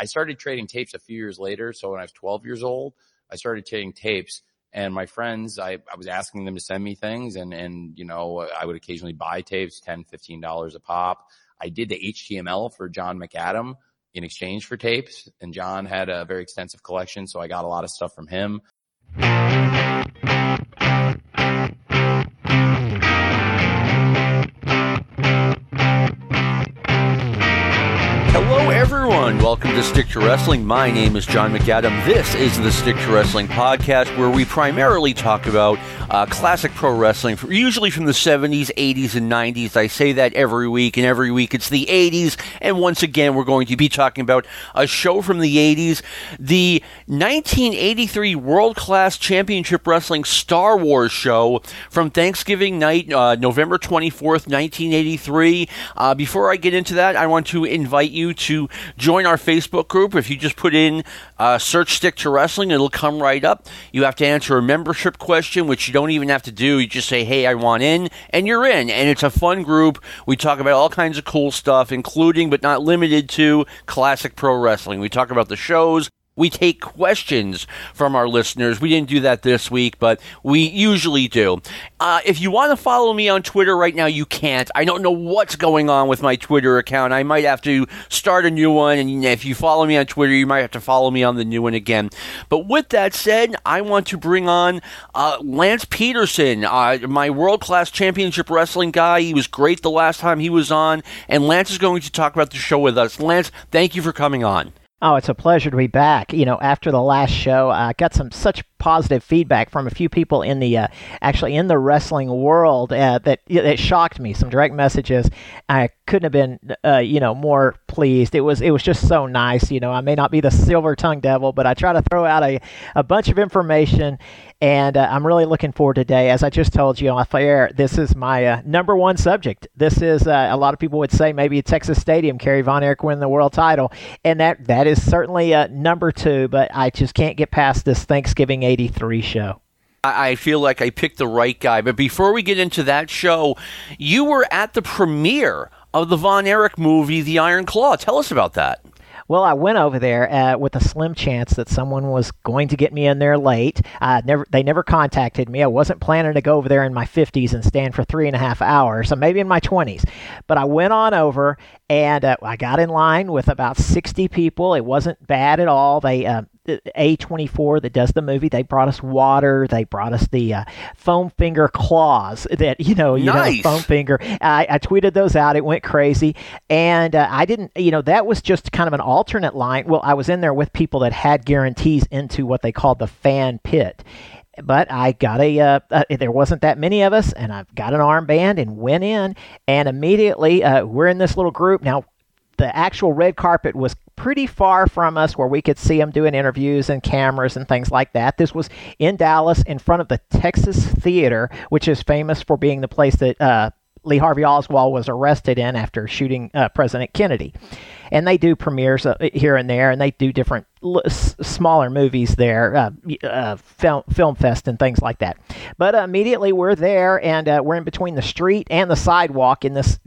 I started trading tapes a few years later. So when I was 12 years old, I started trading tapes and my friends, I, I was asking them to send me things and, and, you know, I would occasionally buy tapes, 10, $15 a pop. I did the HTML for John McAdam in exchange for tapes and John had a very extensive collection. So I got a lot of stuff from him. Hello everyone. Welcome to Stick to Wrestling. My name is John McAdam. This is the Stick to Wrestling podcast where we primarily talk about uh, classic pro wrestling, usually from the 70s, 80s, and 90s. I say that every week, and every week it's the 80s. And once again, we're going to be talking about a show from the 80s, the 1983 World Class Championship Wrestling Star Wars show from Thanksgiving night, uh, November 24th, 1983. Uh, before I get into that, I want to invite you to join our Facebook group. If you just put in uh, search Stick to Wrestling, it'll come right up. You have to answer a membership question, which you don't even have to do. You just say, hey, I want in, and you're in. And it's a fun group. We talk about all kinds of cool stuff, including but not limited to classic pro wrestling. We talk about the shows, we take questions from our listeners. We didn't do that this week, but we usually do. Uh, if you want to follow me on Twitter right now, you can't. I don't know what's going on with my Twitter account. I might have to start a new one, and if you follow me on Twitter, you might have to follow me on the new one again. But with that said, I want to bring on uh, Lance Peterson, uh, my world class championship wrestling guy. He was great the last time he was on, and Lance is going to talk about the show with us. Lance, thank you for coming on. Oh, it's a pleasure to be back. You know, after the last show, I got some such positive feedback from a few people in the uh, actually in the wrestling world uh, that that shocked me. Some direct messages. I couldn't have been, uh, you know, more pleased. It was it was just so nice. You know, I may not be the silver tongue devil, but I try to throw out a a bunch of information and uh, I'm really looking forward today. As I just told you off air, this is my uh, number one subject. This is uh, a lot of people would say maybe Texas Stadium, Kerry Von Erich win the world title, and that that is certainly number two. But I just can't get past this Thanksgiving '83 show. I feel like I picked the right guy. But before we get into that show, you were at the premiere of the Von Erich movie, The Iron Claw. Tell us about that. Well, I went over there uh, with a slim chance that someone was going to get me in there late. Uh, never, they never contacted me. I wasn't planning to go over there in my 50s and stand for three and a half hours, so maybe in my 20s. But I went on over and uh, I got in line with about 60 people. It wasn't bad at all. They uh, a24 that does the movie. They brought us water. They brought us the uh, foam finger claws that you know, you nice. know, foam finger. I, I, tweeted those out. It went crazy, and uh, I didn't. You know, that was just kind of an alternate line. Well, I was in there with people that had guarantees into what they called the fan pit but I got a, uh, uh, there wasn't that many of us, and I got an armband and went in, and immediately uh, we're in this little group. Now, the actual red carpet was pretty far from us where we could see them doing interviews and cameras and things like that. This was in Dallas in front of the Texas Theater, which is famous for being the place that uh, Lee Harvey Oswald was arrested in after shooting uh, President Kennedy. And they do premieres uh, here and there, and they do different smaller movies there, uh, uh, film, film fest and things like that. But immediately we're there, and uh, we're in between the street and the sidewalk in this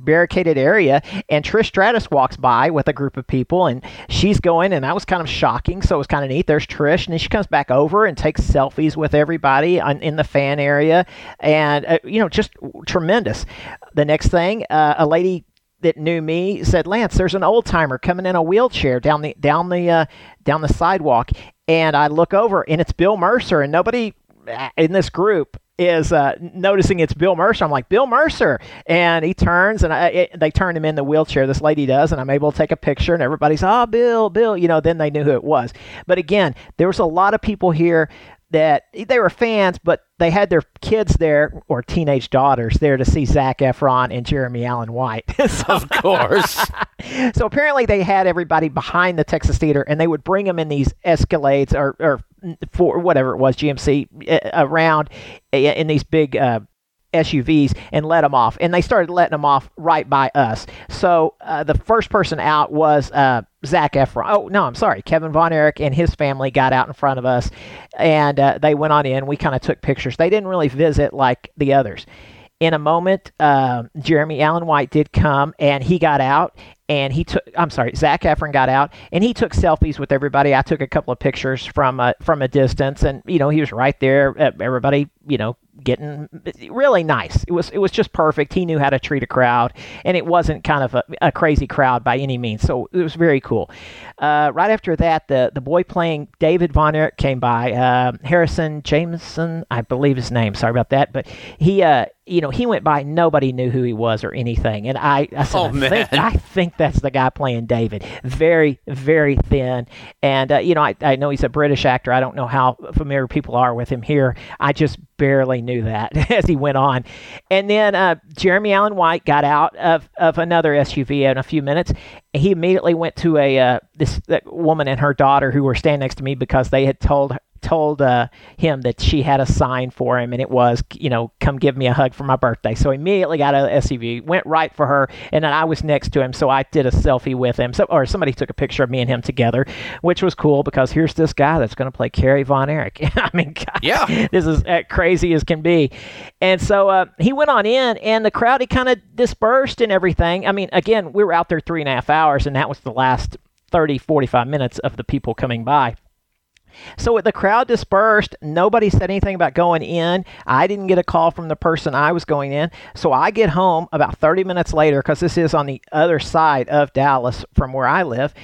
barricaded area and Trish Stratus walks by with a group of people and she's going and that was kind of shocking so it was kind of neat there's Trish and then she comes back over and takes selfies with everybody on, in the fan area and uh, you know just tremendous the next thing uh, a lady that knew me said Lance there's an old timer coming in a wheelchair down the down the uh, down the sidewalk and I look over and it's Bill Mercer and nobody uh, in this group is uh, noticing it's Bill Mercer. I'm like, Bill Mercer. And he turns and I, it, they turn him in the wheelchair. This lady does. And I'm able to take a picture and everybody's, oh, Bill, Bill. You know, then they knew who it was. But again, there was a lot of people here that they were fans, but they had their kids there or teenage daughters there to see Zac Efron and Jeremy Allen White. so, of course. so apparently they had everybody behind the Texas Theater, and they would bring them in these Escalades or, or for whatever it was, GMC uh, around in these big. Uh, SUVs and let them off. And they started letting them off right by us. So uh, the first person out was uh, Zac Efron. Oh, no, I'm sorry. Kevin Von Erich and his family got out in front of us and uh, they went on in. We kind of took pictures. They didn't really visit like the others. In a moment, uh, Jeremy Allen White did come and he got out and he took I'm sorry, Zac Efron got out and he took selfies with everybody. I took a couple of pictures from a, from a distance and you know, he was right there. Everybody, you know, getting really nice. It was it was just perfect. He knew how to treat a crowd, and it wasn't kind of a, a crazy crowd by any means. So it was very cool. Uh, right after that, the the boy playing David Von Erich came by. Uh, Harrison Jameson, I believe his name. Sorry about that, but he uh, you know, he went by. Nobody knew who he was or anything. And I, I said, oh, I, man. Think, I think that's the guy playing David. Very, very thin. And, uh, you know, I, I know he's a British actor. I don't know how familiar people are with him here. I just barely knew that as he went on. And then uh, Jeremy Allen White got out of, of another SUV in a few minutes. He immediately went to a uh, this woman and her daughter who were standing next to me because they had told told uh, him that she had a sign for him, and it was, you know, come give me a hug for my birthday. So immediately got out of the SUV, went right for her, and then I was next to him, so I did a selfie with him. So, or somebody took a picture of me and him together, which was cool because here's this guy that's going to play Kerry Von Erich. I mean, God, yeah, this is as crazy as can be. And so uh, he went on in, and the crowd he kind of dispersed and everything. I mean, again, we were out there three and a half hours, and that was the last 30, 45 minutes of the people coming by. So with the crowd dispersed. Nobody said anything about going in. I didn't get a call from the person I was going in. So I get home about 30 minutes later because this is on the other side of Dallas from where I live.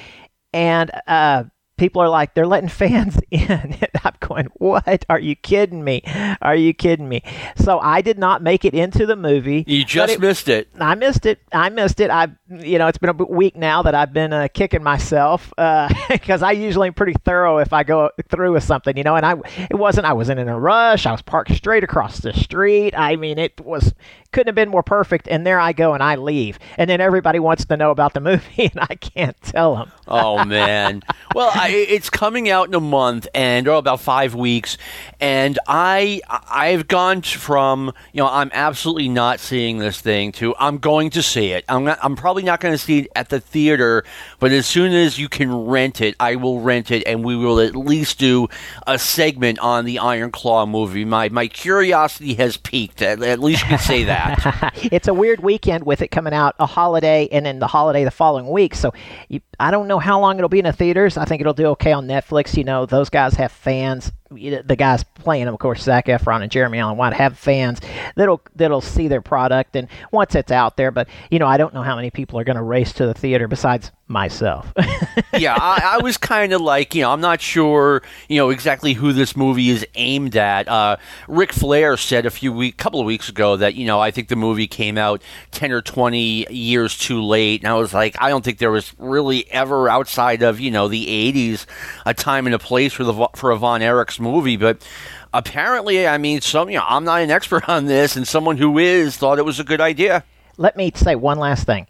And uh, people are like, they're letting fans in. I'm going, what? Are you kidding me? Are you kidding me? So I did not make it into the movie. You just it, missed it. I missed it. I missed it. I, you know, it's been a week now that I've been uh, kicking myself because uh, I usually am pretty thorough if I go through with something, you know. And I, it wasn't. I wasn't in a rush. I was parked straight across the street. I mean, it was couldn't have been more perfect. And there I go, and I leave, and then everybody wants to know about the movie, and I can't tell them. oh man. Well, I, it's coming out in a month, and or about five weeks, and I I've gone from you know I'm absolutely not seeing this thing to I'm going to see it. I'm not, I'm probably not going to see it at the theater, but as soon as you can rent it, I will rent it, and we will at least do a segment on the Iron Claw movie. My my curiosity has peaked. At, at least you can say that. it's a weird weekend with it coming out a holiday and then the holiday the following week. So you, I don't know how long it'll be in the theaters. I think it'll do okay on Netflix. You know, those guys have fans the guys playing them, of course, Zac Efron and Jeremy Allen White have fans that'll that'll see their product, and once it's out there, but you know, I don't know how many people are going to race to the theater besides myself. yeah, I, I was kind of like, you know, I'm not sure, you know, exactly who this movie is aimed at. Uh, Ric Flair said a few week, couple of weeks ago that you know, I think the movie came out ten or twenty years too late, and I was like, I don't think there was really ever outside of you know the '80s a time and a place for the for a Von Erich's movie, but apparently, I mean, some you know, I'm not an expert on this, and someone who is thought it was a good idea. Let me say one last thing.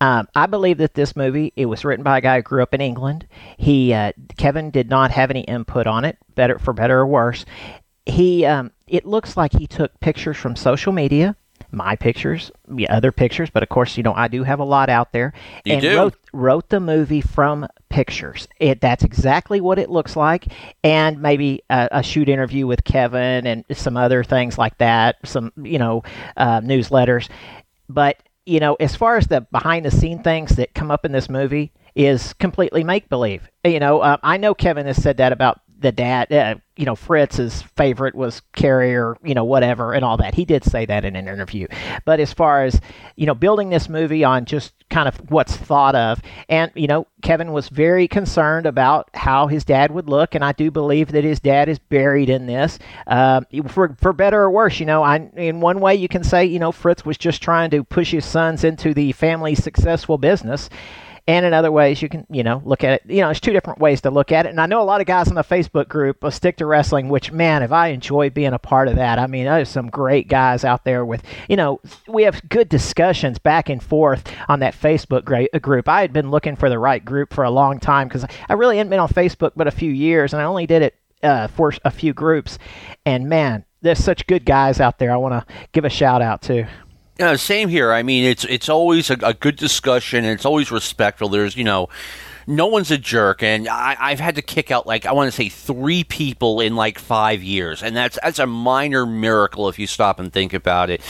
Um, I believe that this movie it was written by a guy who grew up in England. He uh, Kevin did not have any input on it, better for better or worse. He um, it looks like he took pictures from social media my pictures, yeah, other pictures, but of course, you know, I do have a lot out there. You and do. wrote wrote the movie from pictures. It that's exactly what it looks like, and maybe a, a shoot interview with Kevin and some other things like that. Some you know uh, newsletters, but you know, as far as the behind the scene things that come up in this movie is completely make believe. You know, uh, I know Kevin has said that about the dad, uh, you know, Fritz's favorite was Kerry, you know, whatever and all that. He did say that in an interview. But as far as, you know, building this movie on just kind of what's thought of, and, you know, Kevin was very concerned about how his dad would look, and I do believe that his dad is buried in this. Uh, for, for better or worse, you know, I, in one way you can say, you know, Fritz was just trying to push his sons into the family successful business and in other ways, you can, you know, look at it. You know, there's two different ways to look at it. And I know a lot of guys in the Facebook group stick to wrestling, which, man, if I enjoy being a part of that. I mean, there's some great guys out there with, you know, we have good discussions back and forth on that Facebook group. I had been looking for the right group for a long time because I really hadn't been on Facebook but a few years, and I only did it uh, for a few groups. And man, there's such good guys out there. I want to give a shout out to. Yeah, same here. I mean, it's it's always a, a good discussion, and it's always respectful. There's, you know, no one's a jerk, and I, I've had to kick out like I want to say three people in like five years, and that's that's a minor miracle if you stop and think about it.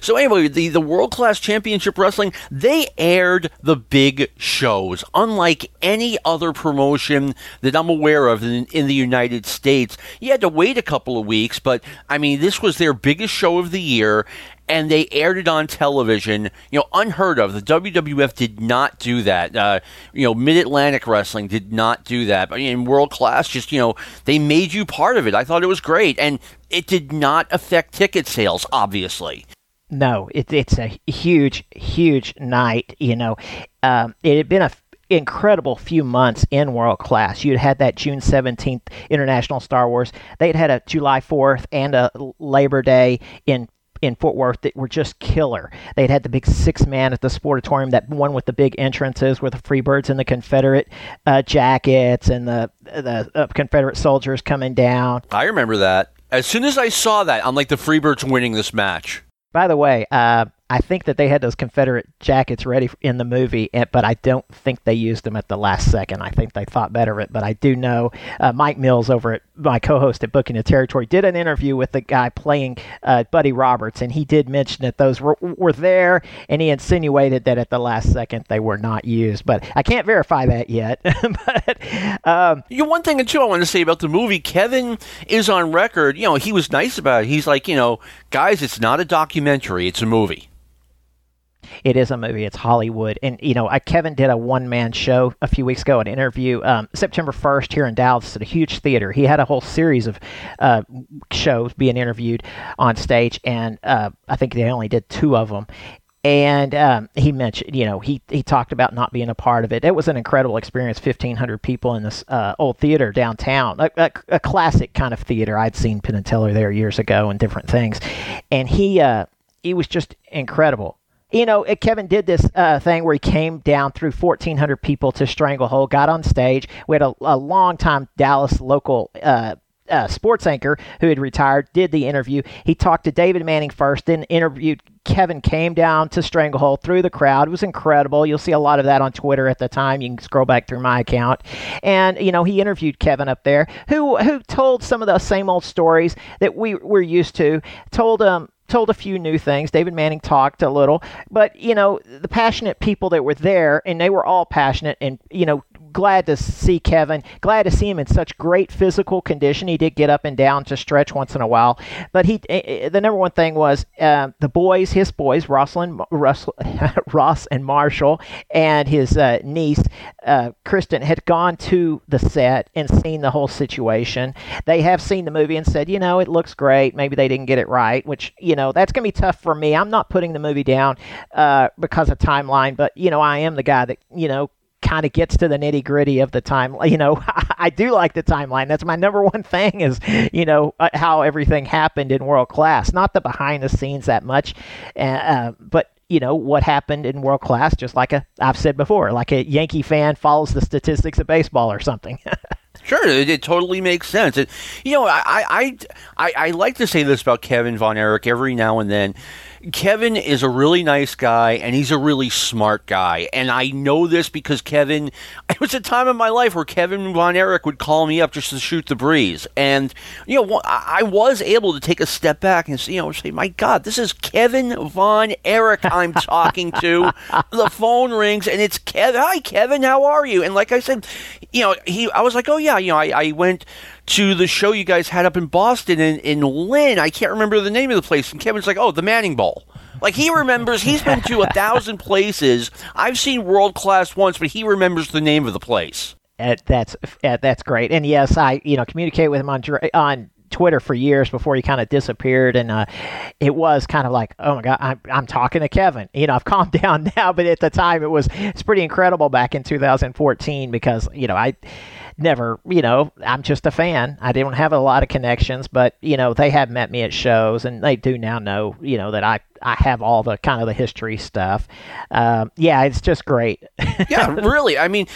So anyway, the the World Class Championship Wrestling they aired the big shows, unlike any other promotion that I'm aware of in, in the United States. You had to wait a couple of weeks, but I mean this was their biggest show of the year, and they aired it on television. You know, unheard of. The WWF did not do that. Uh, you know, Mid Atlantic Wrestling did not do that. But in world class, just you know, they made you part of it. I thought it was great, and it did not affect ticket sales. Obviously. No, it, it's a huge, huge night. You know, um, it had been a incredible few months in world class. You'd had that June 17th International Star Wars. They'd had a July 4th and a Labor Day in in Fort Worth that were just killer. They'd had the big six man at the Sportatorium, that one with the big entrances with the Freebirds and the Confederate uh, jackets and the the uh, Confederate soldiers coming down. I remember that. As soon as I saw that, I'm like the Freebirds winning this match. By the way, uh, I think that they had those Confederate jackets ready in the movie, but I don't think they used them at the last second. I think they thought better of it. But I do know uh, Mike Mills over at my co-host at Booking the Territory did an interview with the guy playing uh, Buddy Roberts, and he did mention that those were, were there, and he insinuated that at the last second they were not used. But I can't verify that yet. but um, you know, one thing too I want to say about the movie, Kevin is on record. You know, he was nice about it. He's like, you know, guys, it's not a documentary; it's a movie. It is a movie. It's Hollywood, and you know, I, Kevin did a one man show a few weeks ago, an interview um, September first here in Dallas at a huge theater. He had a whole series of uh, shows being interviewed on stage, and uh, I think they only did two of them. And um, he mentioned, you know, he he talked about not being a part of it. It was an incredible experience. Fifteen hundred people in this uh, old theater downtown, a, a, a, classic kind of theater. I'd seen Penn and Teller there years ago and different things, and he uh, he was just incredible you know, Kevin did this uh, thing where he came down through 1,400 people to Stranglehold, got on stage. We had a, a long time Dallas local uh, uh, sports anchor who had retired, did the interview. He talked to David Manning first, then interviewed Kevin, came down to Stranglehold through the crowd. It was incredible. You'll see a lot of that on Twitter at the time. You can scroll back through my account. And, you know, he interviewed Kevin up there who, who told some of the same old stories that we were used to, told um, told a few new things. David Manning talked a little, but you know, the passionate people that were there, and they were all passionate and you know glad to see Kevin. Glad to see him in such great physical condition. He did get up and down to stretch once in a while, but he eh, eh, the number one thing was uh, the boys, his boys, Russell Russell, Ross and Marshall, and his uh, niece uh, Kristen had gone to the set and seen the whole situation. They have seen the movie and said, you know, it looks great. Maybe they didn't get it right, which you know that's gonna be tough for me. I'm not putting the movie down uh, because of timeline, but you know I am the guy that you know kind of gets to the nitty gritty of the time. You know, I do like the timeline. That's my number one thing is, you know, uh, how everything happened in world class. Not the behind the scenes that much, uh, uh, but you know what happened in world class. Just like a I've said before, like a Yankee fan follows the statistics of baseball or something. Sure, it, it, totally makes sense. You know, I, I, I, I like to say this about Kevin Von Erich every now and then. Kevin is a really nice guy and he's a really smart guy. And I know this because Kevin, it was a time in my life where Kevin Von Erich would call me up just to shoot the breeze. And, you know, I was able to take a step back and, you know, say, my God, this is Kevin Von Erich I'm talking to. the phone rings and it's Kevin. Hi, Kevin, how are you? And like I said, you know, he, I was like, oh, yeah, you know, I, I went to the show you guys had up in Boston in, in Lynn. I can't remember the name of the place. And Kevin's like, oh, the Manning Bowl. Like he remembers, he's been to a thousand places. I've seen world class once, but he remembers the name of the place. Uh, that's uh, that's great. And yes, I you know communicate with him on on Twitter for years before he kind of disappeared, and uh, it was kind of like, oh my god, I'm, I'm talking to Kevin. You know, I've calmed down now, but at the time it was it's pretty incredible back in 2014 because you know I never, you know, I'm just a fan. I didn't have a lot of connections, but you know, they have met me at shows, and they do now know, you know, that I I have all the kind of the history stuff. Um, yeah, it's just great. yeah, really. I mean,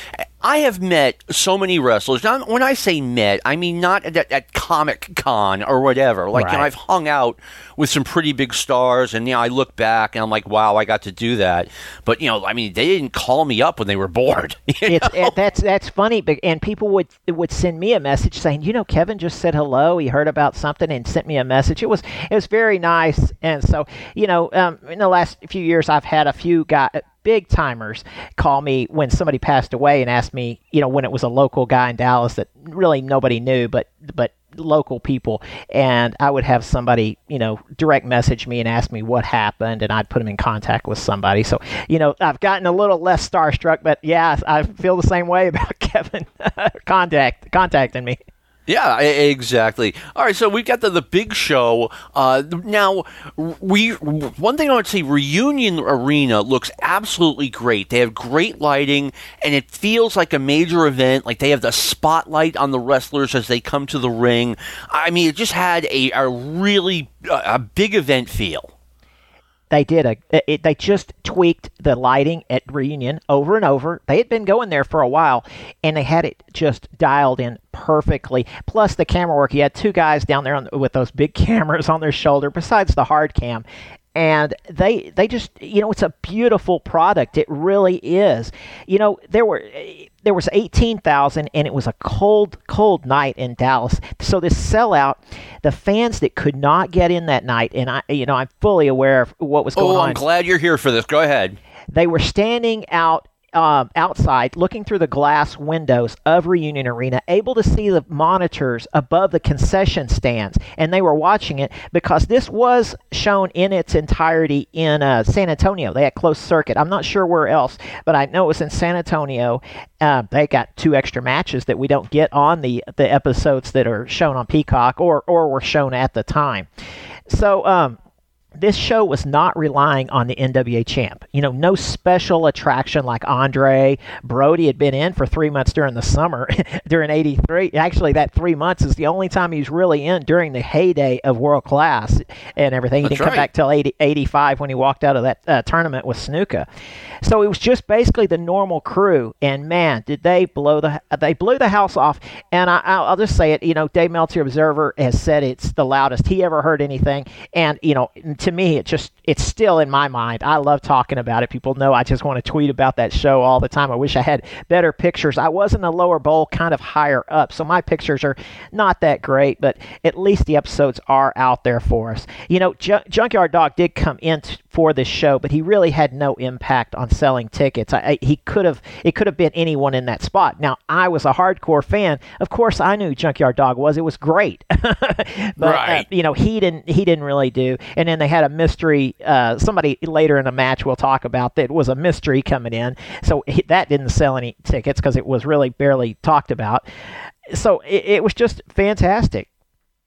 I have met so many wrestlers. Now, when I say met, I mean not at, at Comic Con or whatever. Like, right. you know, I've hung out with some pretty big stars, and you know, I look back and I'm like, wow, I got to do that. But you know, I mean, they didn't call me up when they were bored. It's, it, that's that's funny, and people would would send me a message saying, you know, Kevin just said hello. He heard about something and sent me a message. It was it was very nice, and so you know, um, in the last few years, I've had a few guys big timers call me when somebody passed away and asked me, you know, when it was a local guy in Dallas that really nobody knew, but but local people, and I would have somebody, you know, direct message me and ask me what happened, and I'd put them in contact with somebody. So, you know, I've gotten a little less starstruck, but yeah, I feel the same way about Kevin contact contacting me. Yeah, exactly. All right, so we've got the, the big show. Uh, now, we one thing I would say, Reunion Arena looks absolutely great. They have great lighting, and it feels like a major event. Like they have the spotlight on the wrestlers as they come to the ring. I mean, it just had a, a really a big event feel they did a it, they just tweaked the lighting at reunion over and over. They had been going there for a while and they had it just dialed in perfectly. Plus the camera work you had two guys down there on, with those big cameras on their shoulder besides the hard cam and they they just you know it's a beautiful product. It really is. You know there were there was 18,000 and it was a cold cold night in Dallas. So this sellout the fans that could not get in that night and I you know I'm fully aware of what was going oh, on. I'm glad you're here for this. Go ahead. They were standing out um, outside, looking through the glass windows of Reunion Arena, able to see the monitors above the concession stands, and they were watching it because this was shown in its entirety in uh, San Antonio. They had closed circuit. I'm not sure where else, but I know it was in San Antonio. Uh, they got two extra matches that we don't get on the the episodes that are shown on Peacock or or were shown at the time. So um, this show was not relying on the NWA champ. You know, no special attraction like Andre Brody had been in for three months during the summer during '83. Actually, that three months is the only time he was really in during the heyday of world class and everything. He That's didn't come back till 80, 85 when he walked out of that uh, tournament with Snuka. So it was just basically the normal crew, and man, did they blow the they blew the house off. And I, I'll just say it. You know, Dave Meltzer Observer has said it's the loudest he ever heard anything, and you know to me, it just it's still in my mind. I love talking about it. People know I just want to tweet about that show all the time. I wish I had better pictures. I was in the lower bowl, kind of higher up, so my pictures are not that great, but at least the episodes are out there for us. You know, J- Junkyard Dog did come in t- for this show, but he really had no impact on selling tickets. I, I, he could have it could have been anyone in that spot. Now, I was a hardcore fan. Of course, I knew Junkyard Dog was. It was great, but Right. uh, you know he didn't he didn't really do. And then they had a mystery. Uh, somebody later in the match we'll talk about that was a mystery coming in. So he, that didn't sell any tickets because it was really barely talked about. So it, it was just fantastic.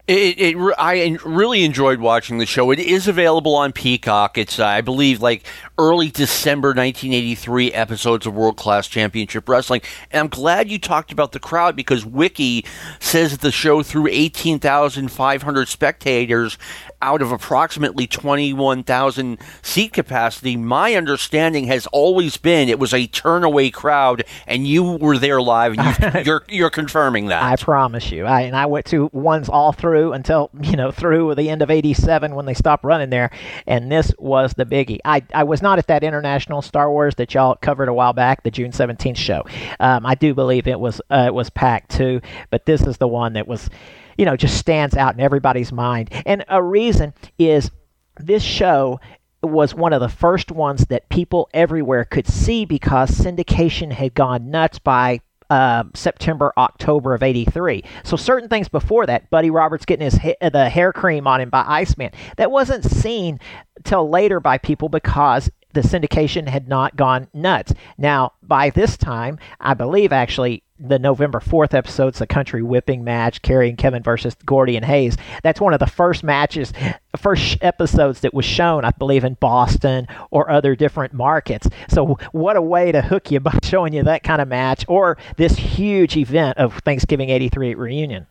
It, it, I really enjoyed watching the show. It is available on Peacock. It's, uh, I believe, like early December 1983 episodes of World Class Championship Wrestling. And I'm glad you talked about the crowd because Wiki says that the show threw 18,500 spectators out of approximately 21,000 seat capacity. My understanding has always been it was a turnaway crowd, and you were there live, and you, you're you're confirming that. I promise you. I and I went to ones all through until you know through the end of '87 when they stopped running there, and this was the biggie. I I was not at that international Star Wars that y'all covered a while back, the June 17th show. Um, I do believe it was uh, it was packed too, but this is the one that was, you know, just stands out in everybody's mind. And a reason is this show was one of the first ones that people everywhere could see because syndication had gone nuts by uh, September, October of '83. So certain things before that, Buddy Roberts getting his ha- the hair cream on him by Iceman, that wasn't seen till later by people because the syndication had not gone nuts. Now, by this time, I believe actually the November 4th episode's the country whipping match, carrying Kevin versus Gordy and Hayes. That's one of the first matches, first episodes that was shown, I believe, in Boston or other different markets. So, what a way to hook you by showing you that kind of match or this huge event of Thanksgiving 83 reunion.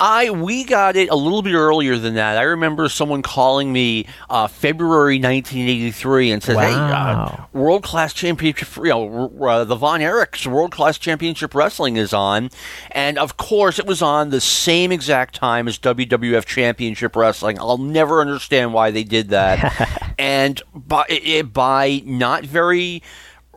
I we got it a little bit earlier than that. I remember someone calling me uh, February 1983 and said, "Hey, uh, World Class Championship, you know, uh, the Von Erichs World Class Championship Wrestling is on," and of course, it was on the same exact time as WWF Championship Wrestling. I'll never understand why they did that, and by it, by not very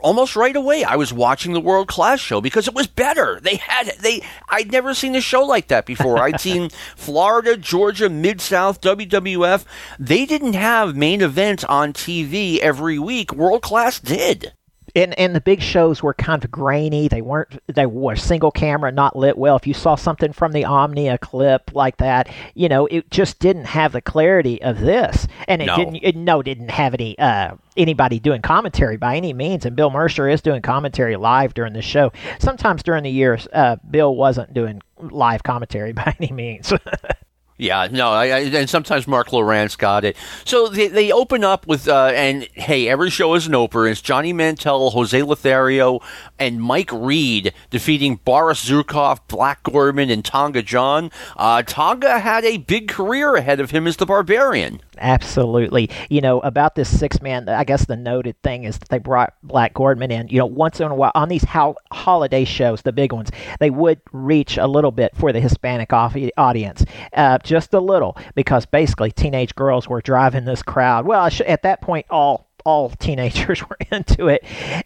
almost right away I was watching the world class show because it was better. They had they I'd never seen a show like that before. I'd seen Florida, Georgia, Mid South, WWF. They didn't have main events on TV every week. World class did. And and the big shows were kind of grainy. They weren't. They were single camera, not lit well. If you saw something from the Omnia clip like that, you know, it just didn't have the clarity of this, and it No. didn't. It, no, didn't have any uh, anybody doing commentary by any means. And Bill Mercer is doing commentary live during the show. Sometimes during the years, uh, Bill wasn't doing live commentary by any means. Yeah, no, I, I, and sometimes Mark Lawrence got it. So they, they open up with, uh, and hey, every show is an opener. It's Johnny Mantell, Jose Lothario, and Mike Reed defeating Boris Zhukov, Black Gordman, and Tonga John. Uh, Tonga had a big career ahead of him as the Barbarian. Absolutely. You know, about this six man, I guess the noted thing is that they brought Black Gordman in, you know, once in a while on these ho- holiday shows, the big ones, they would reach a little bit for the Hispanic off- audience, uh, just a little, because basically teenage girls were driving this crowd. Well, sh- at that point, all all teenagers were into it.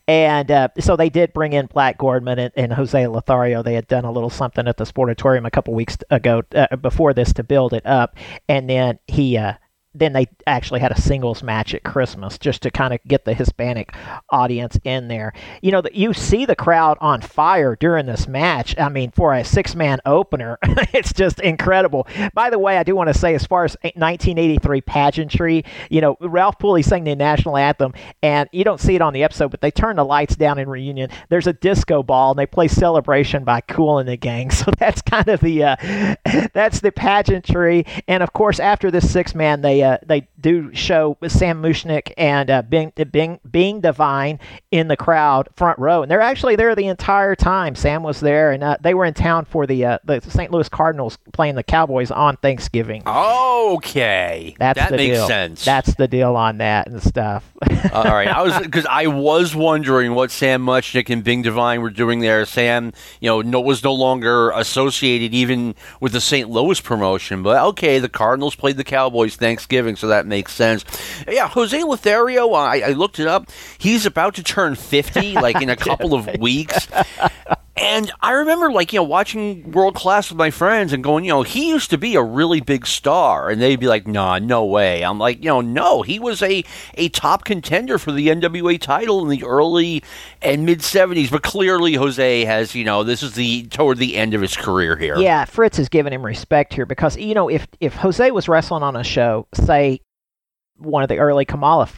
And uh, so they did bring in Black Gordman and, and Jose Lothario. They had done a little something at the Sportatorium a couple weeks ago uh, before this to build it up. And then he. Uh, then they actually had a singles match at Christmas just to kind of get the Hispanic audience in there. You know, you see the crowd on fire during this match. I mean, for a six man opener, it's just incredible. By the way, I do want to say, as far as 1983 pageantry, you know, Ralph Pulley sang the national anthem, and you don't see it on the episode, but they turn the lights down in reunion. There's a disco ball, and they play Celebration by Cool and the Gang. So that's kind of the uh, that's the pageantry. And of course, after this six man, they uh, they do show with Sam Muchnick and uh, Bing, Bing Being Divine in the crowd front row, and they're actually there the entire time. Sam was there, and uh, they were in town for the uh, the St. Louis Cardinals playing the Cowboys on Thanksgiving. Okay, That's that the makes deal. sense. That's the deal on that and stuff. All right, I was because I was wondering what Sam Muchnick and Bing Devine were doing there. Sam, you know, no, was no longer associated even with the St. Louis promotion, but okay, the Cardinals played the Cowboys Thanksgiving, so that makes sense. Yeah, Jose Lothario, I, I looked it up. He's about to turn fifty, like in a couple of weeks. And I remember, like, you know, watching World Class with my friends and going, you know, he used to be a really big star. And they'd be like, nah, no way. I'm like, you know, no, he was a, a top contender for the NWA title in the early and mid 70s. But clearly, Jose has, you know, this is the toward the end of his career here. Yeah, Fritz is giving him respect here because you know if if Jose was wrestling on a show, say one of the early Kamala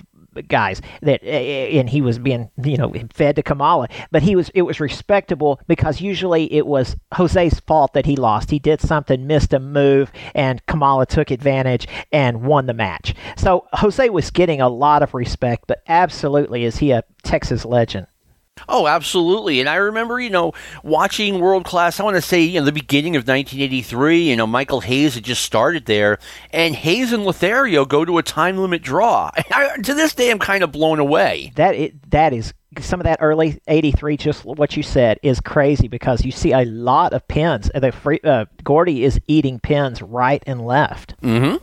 guys that and he was being you know fed to Kamala, but he was it was respectable because usually it was Jose's fault that he lost. He did something, missed a move, and Kamala took advantage and won the match. So Jose was getting a lot of respect, but absolutely is he a Texas legend? Oh, absolutely. And I remember, you know, watching World Class, I want to say, you know, the beginning of 1983, you know, Michael Hayes had just started there, and Hayes and Lothario go to a time limit draw. I, to this day, I'm kind of blown away. that it, that is some of that early 83 just what you said is crazy because you see a lot of pins the free, uh, gordy is eating pins right and left Mm-hmm.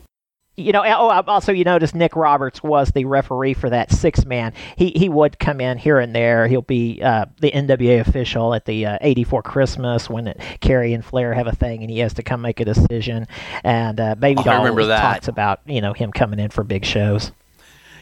You know oh also you notice nick roberts was the referee for that six man. He he would come in here and there. He'll be uh, the nwa official at the uh, 84 christmas when it, kerry and flair have a thing and he has to come make a decision. And uh, baby Oh, doll remember that. talks about you know him coming in for big shows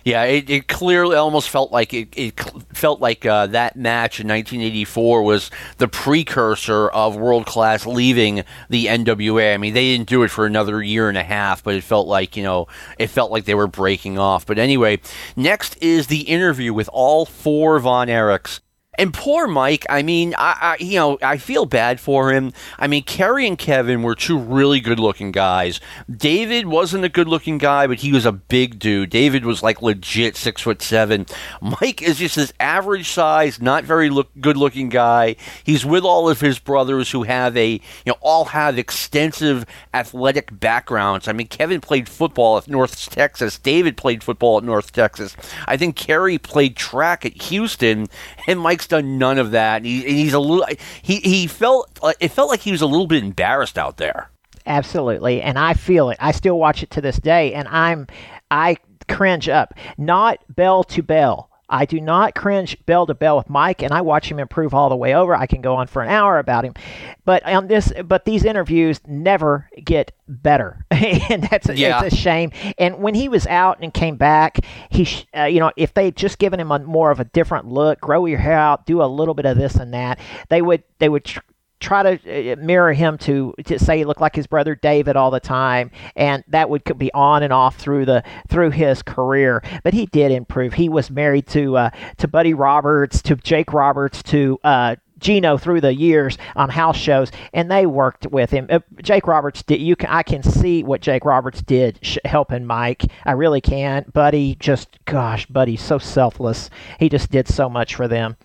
Yeah, it, it clearly almost felt like it, it felt like uh, that match in 1984 was the precursor of World Class leaving the NWA. I mean, they didn't do it for another year and a half, but it felt like you know, it felt like they were breaking off. But anyway, next is the interview with all four Von Erichs. And poor Mike, I mean, I, I, you know, I feel bad for him. I mean, Kerry and Kevin were two really good looking guys. David wasn't a good looking guy, but he was a big dude. David was like legit six foot seven. Mike is just this average size, not very look, good looking guy. He's with all of his brothers who have a, you know, all have extensive athletic backgrounds. I mean, Kevin played football at North Texas. David played football at North Texas. I think Kerry played track at Houston, and Mike's done none of that. He, he's a little. He he felt. Uh, it felt like he was a little bit embarrassed out there. Absolutely, and I feel it. I still watch it to this day, and I'm I cringe up. Not bell to bell. I do not cringe bell to bell with Mike, and I watch him improve all the way over. I can go on for an hour about him, but on this, but these interviews never get better, and that's yeah. it's a shame. And when he was out and came back, he, uh, you know, if they'd just given him a more of a different look, grow your hair out, do a little bit of this and that, they would they would. Tr- try to uh, mirror him to, to say he looked like his brother David all the time, and that would be on and off through the through his career. But he did improve. He was married to uh, to Buddy Roberts, to Jake Roberts, to uh, Gino through the years on house shows, and they worked with him. Uh, Jake Roberts did. You can I can see what Jake Roberts did sh- helping Mike. I really can. Buddy, just gosh, Buddy's so selfless. He just did so much for them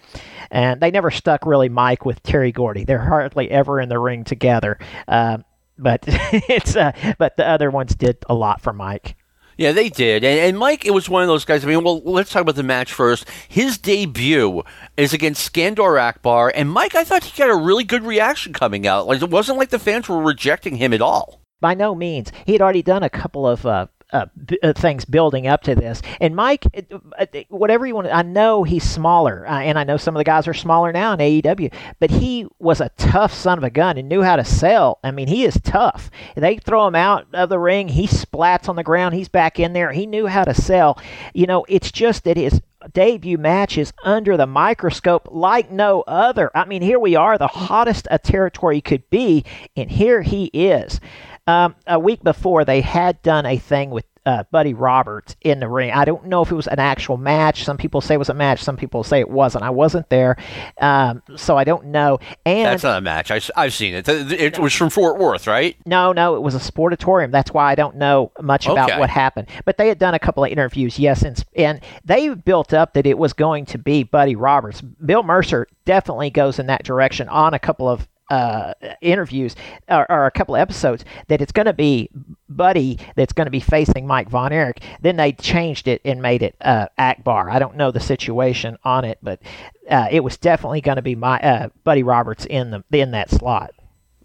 and they never stuck really Mike with Terry Gordy. They're hardly ever in the ring together. Uh, but it's uh, but the other ones did a lot for Mike. Yeah, they did. And, and, Mike, it was one of those guys. I mean, well, let's talk about the match first. His debut is against Skandor Akbar, and Mike, I thought he got a really good reaction coming out. Like it wasn't like the fans were rejecting him at all. By no means. He had already done a couple of uh, uh, b- uh, things building up to this. And Mike, uh, whatever you want, I know he's smaller, uh, and I know some of the guys are smaller now in AEW, but he was a tough son of a gun and knew how to sell. I mean, he is tough. They throw him out of the ring, he splats on the ground, he's back in there. He knew how to sell. You know, it's just that his debut match is under the microscope like no other. I mean, here we are, the hottest a territory could be, and here he is. Um, a week before, they had done a thing with uh, Buddy Roberts in the ring. I don't know if it was an actual match. Some people say it was a match. Some people say it wasn't. I wasn't there, um, so I don't know. And that's not a match. I, have seen it. It was from Fort Worth, right? No, no, it was a sportatorium. That's why I don't know much about what happened. But they had done a couple of interviews, yes, and, and they built up that it was going to be Buddy Roberts. Bill Mercer definitely goes in that direction on a couple of uh, interviews or, or, a couple of episodes that it's going to be Buddy that's going to be facing Mike Von Erich. Then they changed it and made it uh, Akbar. I don't know the situation on it, but uh, it was definitely going to be my uh, Buddy Roberts in the in that slot.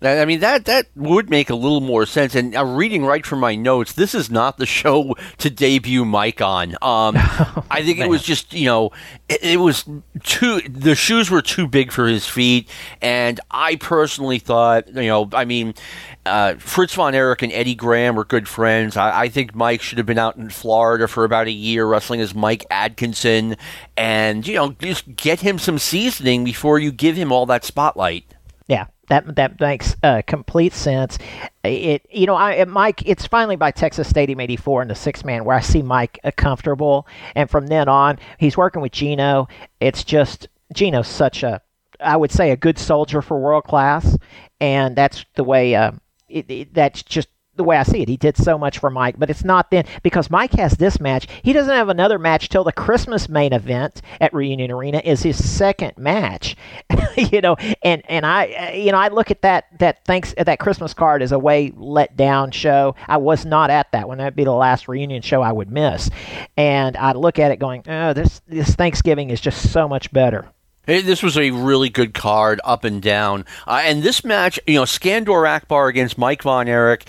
I mean that that would make a little more sense. And I'm reading right from my notes. This is not the show to debut Mike on. Um, oh, I think it was just you know it, it, was too the shoes were too big for his feet, and I personally thought you know I mean uh, Fritz von Erich and Eddie Graham were good friends. I, I, think Mike should have been out in Florida for about a year wrestling as Mike Adkisson, and you know just get him some seasoning before you give him all that spotlight. Yeah, that that makes uh, complete sense. It you know I Mike it's finally by Texas Stadium '84 in the six man where I see Mike uh, comfortable, and from then on he's working with Gino. It's just Gino's such a I would say a good soldier for world class, and that's the way. Uh, it, it, that's just the way I see it. He did so much for Mike, but it's not then because Mike has this match. He doesn't have another match till the Christmas main event at Reunion Arena is his second match. you know, and and I you know I look at that that thanks that Christmas card as a way let down show. I was not at that one. That'd be the last reunion show I would miss, and I look at it going, oh, this this Thanksgiving is just so much better. This was a really good card, up and down. Uh, and this match, you know, Skandor Akbar against Mike Von Erich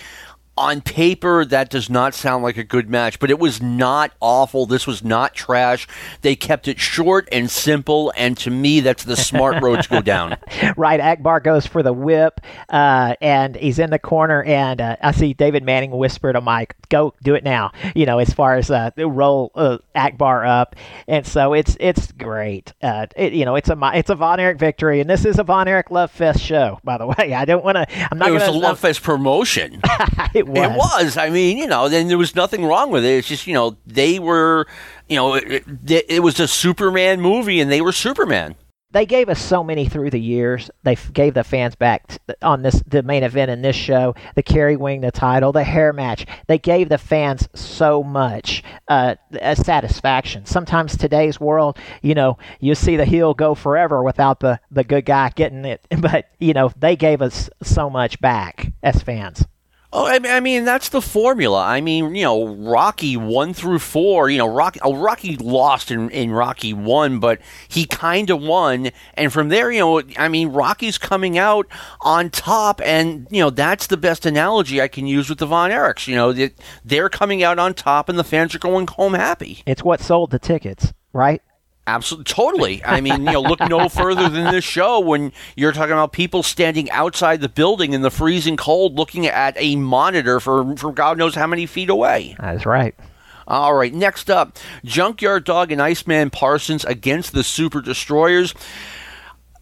on paper, that does not sound like a good match, but it was not awful. This was not trash. They kept it short and simple, and to me, that's the smart road to go down. Right. Akbar goes for the whip, uh, and he's in the corner, and uh, I see David Manning whisper to Mike, "Go do it now." You know, as far as uh, roll uh, Akbar up, and so it's it's great. Uh, it, you know, it's a it's a Von Erich victory, and this is a Von Erich Love Fest show. By the way, I don't want to. I'm not. It was gonna, a Love Fest promotion. it was. It was. I mean, you know, then there was nothing wrong with it. It's just, you know, they were, you know, it, it, it was a Superman movie and they were Superman. they gave us so many through the years. They gave the fans back t- on this the main event in this show, the Kerry Wing the title, the hair match. They gave the fans so much uh, satisfaction. Sometimes today's world, you know, you see the heel go forever without the the good guy getting it, but you know they gave us so much back as fans. Oh, I mean, that's the formula. I mean, you know, Rocky one through four. You know, Rocky, oh, Rocky lost in, in Rocky one, but he kind of won, and from there, you know, I mean, Rocky's coming out on top, and you know, that's the best analogy I can use with the Von Erichs. You know, they're coming out on top, and the fans are going home happy. It's what sold the tickets, right? Absolutely, totally. I mean, you know, look no further than this show when you're talking about people standing outside the building in the freezing cold, looking at a monitor for for God knows how many feet away. That's right. All right, next up, Junkyard Dog and Iceman Parsons against the Super Destroyers.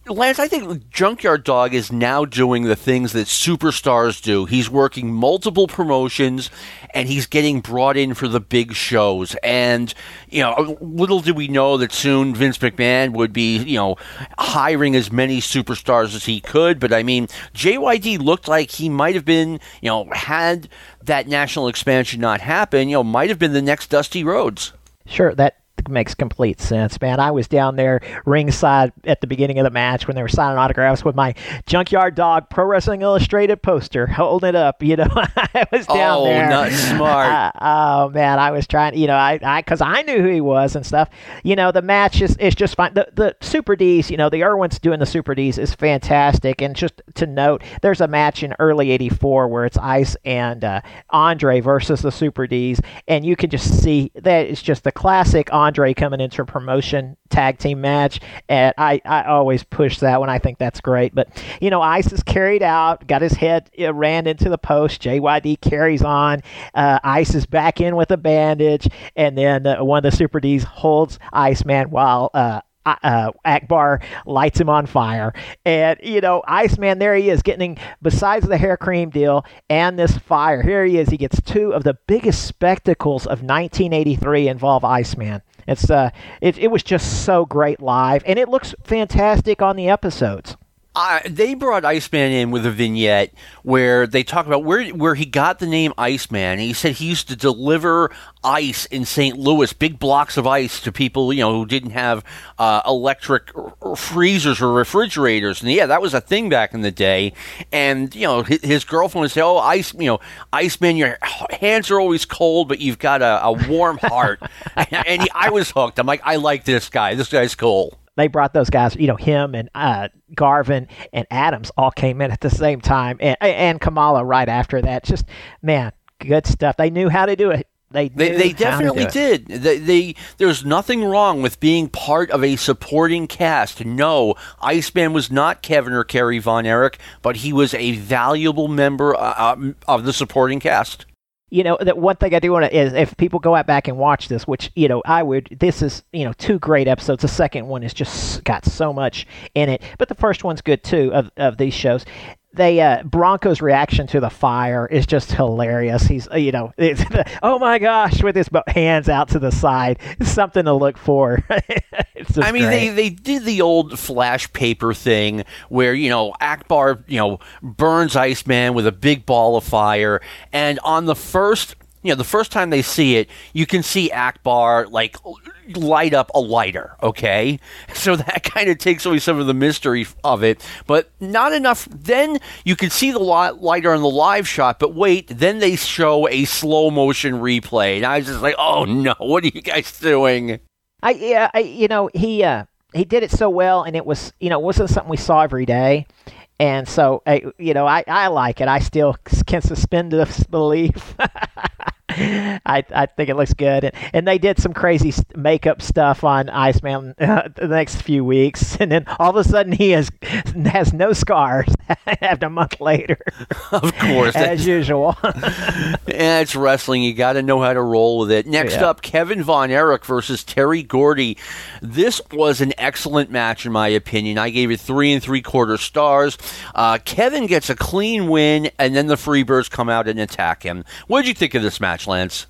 Lance, I think Junkyard Dog is now doing the things that superstars do. He's working multiple promotions and he's getting brought in for the big shows. And, you know, little do we know that soon Vince McMahon would be, you know, hiring as many superstars as he could. But I mean, JYD looked like he might have been, you know, had that national expansion not happen, you know, might have been the next Dusty Rhodes. Sure, that makes complete sense, man. I was down there ringside at the beginning of the match when they were signing autographs with my Junkyard Dog Pro Wrestling Illustrated poster, holding it up. You know, I was down oh, there. Oh, not smart. Uh, oh man, I was trying. You know, I, I, because I knew who he was and stuff. You know, the match is is just fine. The the Super D's, you know, the Irwins doing the Super D's is fantastic. And just to note, there's a match in early '84 where it's Ice and uh, Andre versus the Super D's, and you can just see that it's just the classic Andre Andre coming into a promotion tag team match, and I, I always push that one. I think that's great. But you know, Ice is carried out, got his head uh, ran into the post. JYD carries on. Uh, Ice is back in with a bandage, and then uh, one of the Super D's holds Iceman while uh, uh, Akbar lights him on fire. And, you know, Iceman, there he is getting, besides the hair cream deal and this fire, here he is. He gets two of the biggest spectacles of 1983 involve Iceman. It's uh, it, it was just so great live, and it looks fantastic on the episodes. Uh, they brought Iceman in with a vignette where they talk about where where he got the name Iceman. He said he used to deliver ice in St. Louis, big blocks of ice to people you know who didn't have uh, electric freezers or refrigerators. And yeah, that was a thing back in the day. And you know his, his girlfriend would say, "Oh, ice, you know, Iceman, your hands are always cold, but you've got a, a warm heart." and he, I was hooked. I'm like, I like this guy. This guy's cool they brought those guys, you know, him and uh, Garvin and Adams all came in at the same time, and, and Kamala right after that. Just man, good stuff. They knew how to do it. They they, they definitely did. They, they there's nothing wrong with being part of a supporting cast. No, Iceman was not Kevin or Kerry Von Erich, but he was a valuable member uh, uh of the supporting cast you know that one thing I do want to is if people go out back and watch this, which you know I would. This is you know two great episodes. The second one has just got so much in it, but the first one's good too of of these shows they uh, Bronko's reaction to the fire is just hilarious. He's uh, you know, oh my gosh, with his hands out to the side, it's something to look for. I mean, great. they they did the old flash paper thing where you know Akbar you know burns Iceman with a big ball of fire, and on the first you know, the first time they see it, you can see Akbar like light up a lighter, okay? So that kind of takes away some of the mystery of it, but not enough. Then you can see the lighter on the live shot, but wait, then they show a slow motion replay, and I was just like, oh no, what are you guys doing? I yeah, I, you know, he uh, he did it so well, and it was you know, it wasn't something we saw every day. And so, you know, I, I like it. I still can suspend disbelief. I, I think it looks good. And, and they did some crazy makeup stuff on Iceman uh, the next few weeks. And then all of a sudden he has, has no scars after a month later. Of course. as usual. yeah, it's wrestling. You got to know how to roll with it. Next yeah. up, Kevin Von Erich versus Terry Gordy. This was an excellent match, in my opinion. I gave it three and three quarter stars. Uh, Kevin gets a clean win, and then the Freebirds come out and attack him. What did you think of this match? Lance?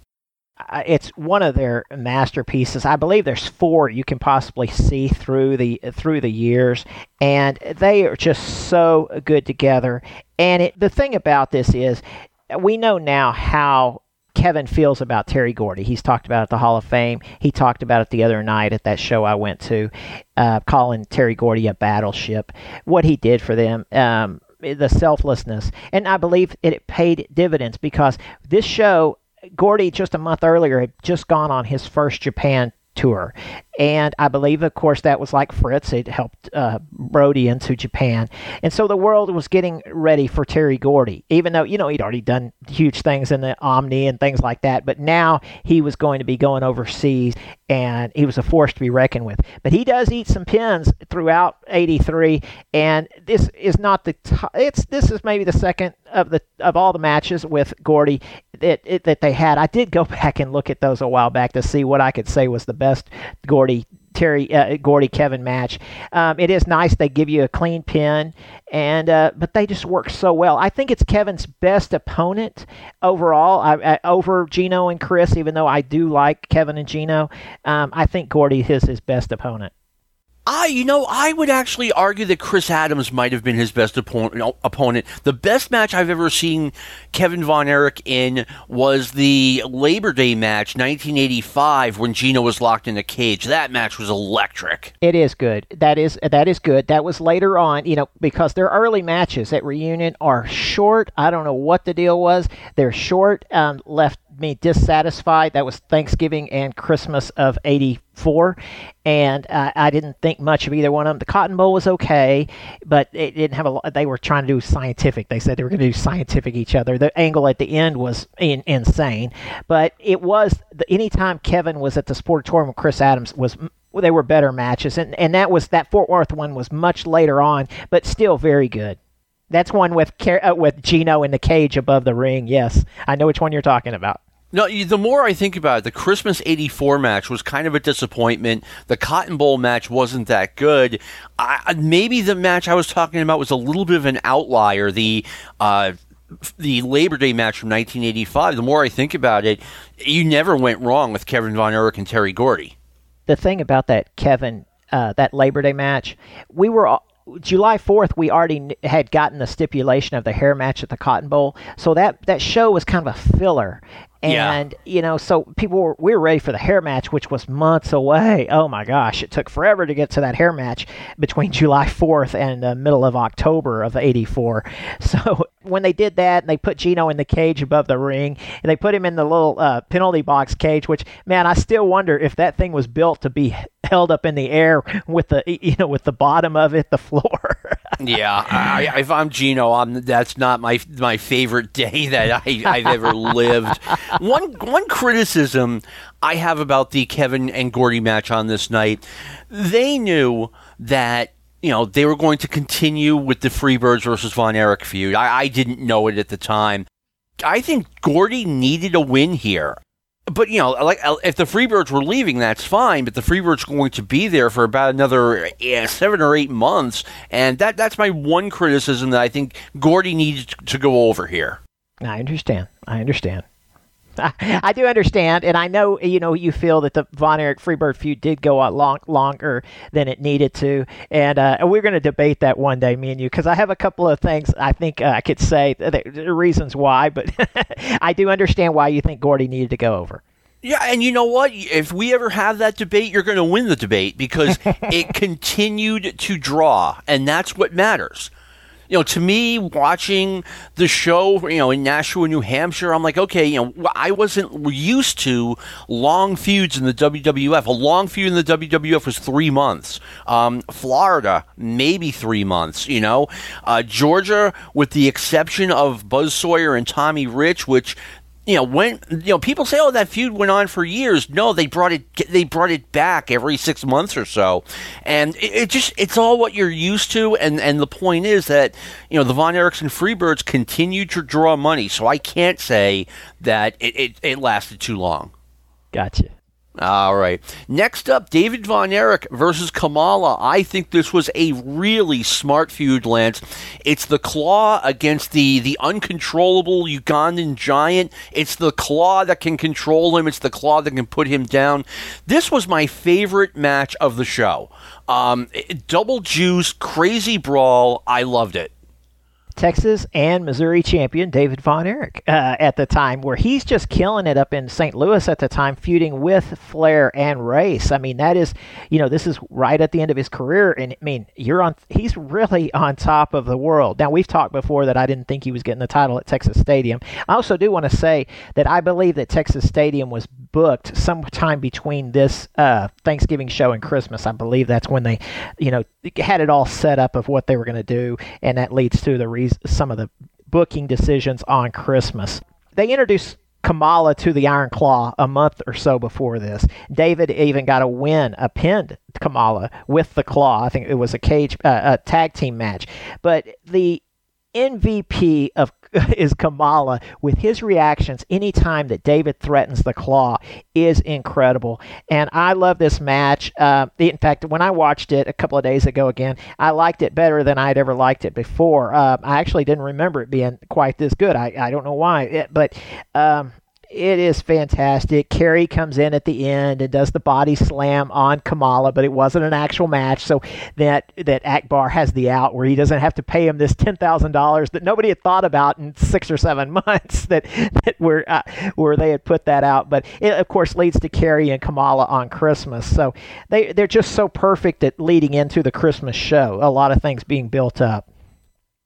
it's one of their masterpieces. I believe there's four you can possibly see through the through the years, and they are just so good together. And it, the thing about this is, we know now how Kevin feels about Terry Gordy. He's talked about it at the Hall of Fame. He talked about it the other night at that show I went to, uh, calling Terry Gordy a battleship. What he did for them. Um, the selflessness, and I believe it paid dividends because this show Gordy just a month earlier had just gone on his first Japan tour. And I believe, of course, that was like Fritz. It helped uh, Brody into Japan. And so the world was getting ready for Terry Gordy, even though, you know, he'd already done huge things in the Omni and things like that. But now he was going to be going overseas and he was a force to be reckoned with. But he does eat some pins throughout 83. And this is not the, t- it's, this is maybe the second of the, of all the matches with Gordy that, it, that they had. I did go back and look at those a while back to see what I could say was the best Gordy Terry uh, Gordy Kevin match. Um, it is nice they give you a clean pin, and uh, but they just work so well. I think it's Kevin's best opponent overall I, I, over Gino and Chris. Even though I do like Kevin and Gino, um, I think Gordy is his best opponent. I, you know, I would actually argue that Chris Adams might have been his best opponent. Opponent. The best match I've ever seen Kevin Von Erich in was the Labor Day match, 1985, when Gino was locked in a cage. That match was electric. It is good. That is that is good. That was later on, you know, because their early matches at Reunion are short. I don't know what the deal was. They're short. Um, left me dissatisfied. That was Thanksgiving and Christmas of '84, and uh, I didn't think much of either one of them. The Cotton Bowl was okay, but it didn't have a. lot. They were trying to do scientific. They said they were going to do scientific each other. The angle at the end was in, insane, but it was the, anytime Kevin was at the Sportatorium Chris Adams was they were better matches, and and that was that Fort Worth one was much later on, but still very good. That's one with uh, with Gino in the cage above the ring. Yes, I know which one you're talking about. No, the more I think about it, the Christmas 84 match was kind of a disappointment. The Cotton Bowl match wasn't that good. I, maybe the match I was talking about was a little bit of an outlier. The, uh, the Labor Day match from 1985, the more I think about it, you never went wrong with Kevin Von Erich and Terry Gordy. The thing about that Kevin, uh, that Labor Day match, we were July 4th, we already had gotten the stipulation of the hair match at the Cotton Bowl. So that, that show was kind of a filler. And yeah. you know, so people were we were ready for the hair match, which was months away. Oh my gosh, it took forever to get to that hair match between July 4th and the middle of October of '84. So when they did that, and they put Gino in the cage above the ring, and they put him in the little uh, penalty box cage, which man, I still wonder if that thing was built to be held up in the air with the you know with the bottom of it the floor. Yeah, I, if I'm Gino, I'm that's not my my favorite day that I, I've ever lived. One one criticism I have about the Kevin and Gordy match on this night, they knew that you know they were going to continue with the Freebirds versus Von Erich feud. I, I didn't know it at the time. I think Gordy needed a win here but you know, like uh, if the Freebirds were leaving, that's fine. But the Freebirds going to be there for about another yeah, seven or eight months, and that that's my one criticism that I think Gordy needs to go over here. I understand. I understand. I do understand, and I know you know you feel that the Von Erich Freebird feud did go on long longer than it needed to, and uh, we're going to debate that one day, me and you, because I have a couple of things I think uh, I could say the reasons why, but I do understand why you think Gordy needed to go over. Yeah, and you know what? If we ever have that debate, you're going to win the debate because it continued to draw, and that's what matters you know, to me, watching the show, you know, in Nashua, New Hampshire, I'm like, okay, you know, I wasn't used to long feuds in the WWF. A long feud in the WWF was three months. Um, Florida, maybe three months, you know. Uh, Georgia, with the exception of Buzz Sawyer and Tommy Rich, which you know when you know people say oh that feud went on for years. No they brought it they brought it back every six months or so. And it, it, just it's all what you're used to. And and the point is that you know the von erickson freebirds continue to draw money. So i can't say that it, it, it lasted too long. Gotcha All right. Next up, David Von Erich versus Kamala. I think this was a really smart feud, Lance. It's the claw against the, the uncontrollable Ugandan giant. It's the claw that can control him. It's the claw that can put him down. This was my favorite match of the show. Um, double juice, crazy brawl. I loved it. Texas and Missouri champion David Von Erich uh, at the time, where he's just killing it up in St. Louis at the time, feuding with Flair and Race. I mean, that is, you know, this is right at the end of his career, and I mean, you're on. He's really on top of the world. Now, we've talked before that I didn't think he was getting the title at Texas Stadium. I also do want to say that I believe that Texas Stadium was booked sometime between this uh, Thanksgiving show and Christmas. I believe that's when they, you know, had it all set up of what they were going to do, and that leads to the reason some of the booking decisions on Christmas. They introduced Kamala to the Iron Claw a month or so before this. David even got a win, a pinned Kamala with the Claw. I think it was a cage, uh, a tag team match. But the MVP of is Kamala with his reactions anytime that David threatens the claw is incredible. And I love this match. Uh, in fact, when I watched it a couple of days ago again, I liked it better than I'd ever liked it before. Uh, I actually didn't remember it being quite this good. I, I don't know why, it, but. Um, it is fantastic. Kerry comes in at the end and does the body slam on Kamala, but it wasn't an actual match. So that that Akbar has the out where he doesn't have to pay him this ten thousand dollars that nobody had thought about in six or seven months that that were uh, where they had put that out. But it of course leads to Kerry and Kamala on Christmas. So they they're just so perfect at leading into the Christmas show. A lot of things being built up.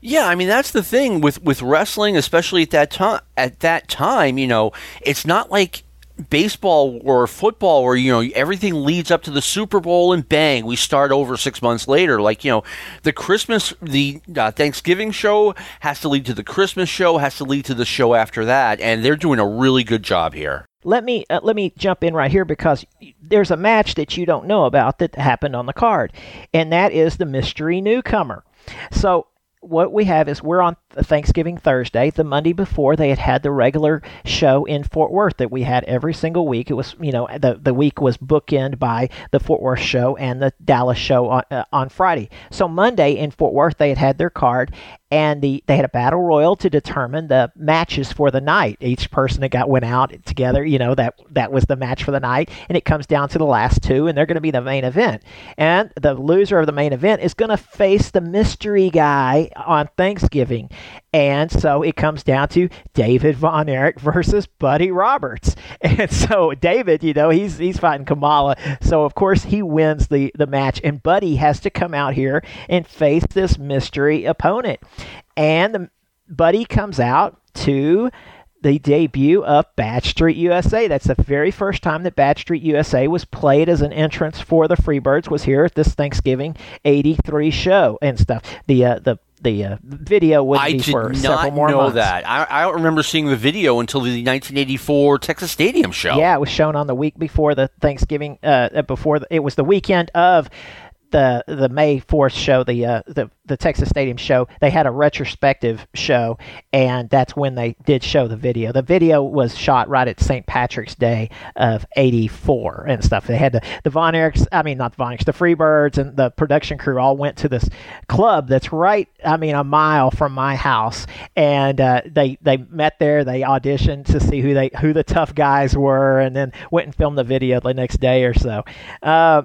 Yeah, I mean that's the thing with with wrestling, especially at that time. At that time, you know, it's not like baseball or football where you know everything leads up to the Super Bowl and bang, we start over six months later. Like you know, the Christmas, the uh, Thanksgiving show has to lead to the Christmas show, has to lead to the show after that, and they're doing a really good job here. Let me uh, let me jump in right here because there's a match that you don't know about that happened on the card, and that is the mystery newcomer. So what we have is we're on Thanksgiving Thursday. The Monday before, they had had the regular show in Fort Worth that we had every single week. It was, you know, the the week was bookend by the Fort Worth show and the Dallas show on, uh, on Friday. So Monday in Fort Worth, they had had their card, and the they had a battle royal to determine the matches for the night. Each person that got went out together, you know, that that was the match for the night, and it comes down to the last two, and they're going to be the main event. And the loser of the main event is going to face the mystery guy on Thanksgiving. And so it comes down to David Von Erich versus Buddy Roberts. And so David, you know, he's he's fighting Kamala. So of course he wins the, the match. And Buddy has to come out here and face this mystery opponent. And the, Buddy comes out to the debut of Bad Street USA. That's the very first time that Bad Street USA was played as an entrance for the Freebirds was here at this Thanksgiving 83 show and stuff. The uh, the the uh, video would I be did for not several more know months. that. I, I don't remember seeing the video until the 1984 Texas Stadium show. Yeah, it was shown on the week before the Thanksgiving. Uh, before the, it was the weekend of the the May fourth show, the uh, the the Texas Stadium show. They had a retrospective show, and that's when they did show the video. The video was shot right at St. Patrick's Day of '84 and stuff. They had the the Von Erichs, I mean not the Von Erichs, the Freebirds, and the production crew all went to this club that's right, I mean a mile from my house, and uh, they they met there. They auditioned to see who they who the tough guys were, and then went and filmed the video the next day or so. Uh,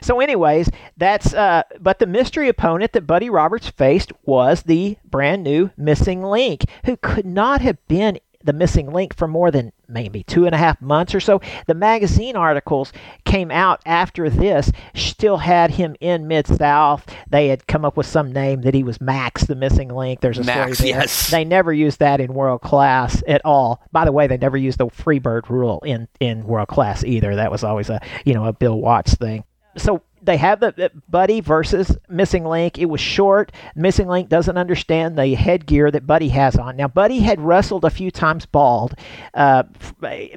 so, anyways, that's uh, but the mystery opponent that Buddy Roberts faced was the brand new Missing Link, who could not have been the missing link for more than maybe two and a half months or so. The magazine articles came out after this, still had him in Mid South. They had come up with some name that he was Max, the missing link. There's a Max, story there. yes. They never used that in World Class at all. By the way, they never used the Freebird rule in in World Class either. That was always a you know a Bill Watts thing so they have the, the Buddy versus Missing Link. It was short. Missing Link doesn't understand the headgear that Buddy has on. Now, Buddy had wrestled a few times bald, uh,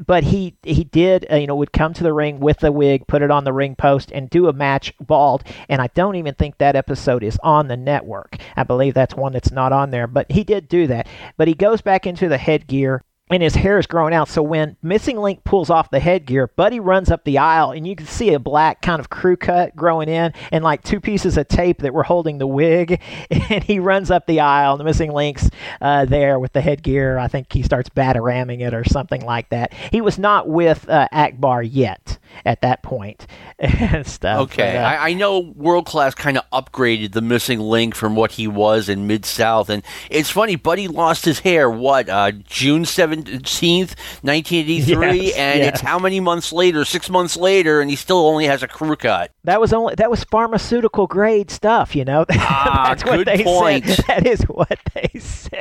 but he he did uh, you know would come to the ring with the wig, put it on the ring post, and do a match bald. And I don't even think that episode is on the network. I believe that's one that's not on there, but he did do that. But he goes back into the headgear and his hair is growing out. So when Missing Link pulls off the headgear, Buddy runs up the aisle, and you can see a black kind of crew cut growing in, and like two pieces of tape that were holding the wig. And he runs up the aisle, and the Missing Link's uh, there with the headgear. I think he starts bataramming it or something like that. He was not with uh, Akbar yet at that point and stuff. Okay, But, uh, I, I know World Class kind of upgraded the missing link from what he was in Mid South, and it's funny. Buddy lost his hair. What uh, June seventeenth, nineteen eighty three, Yes, and yes. it's how many months later? Six months later, and he still only has a crew cut. That was only that was pharmaceutical grade stuff, you know. Ah, That's good what they point. said. That is what they said.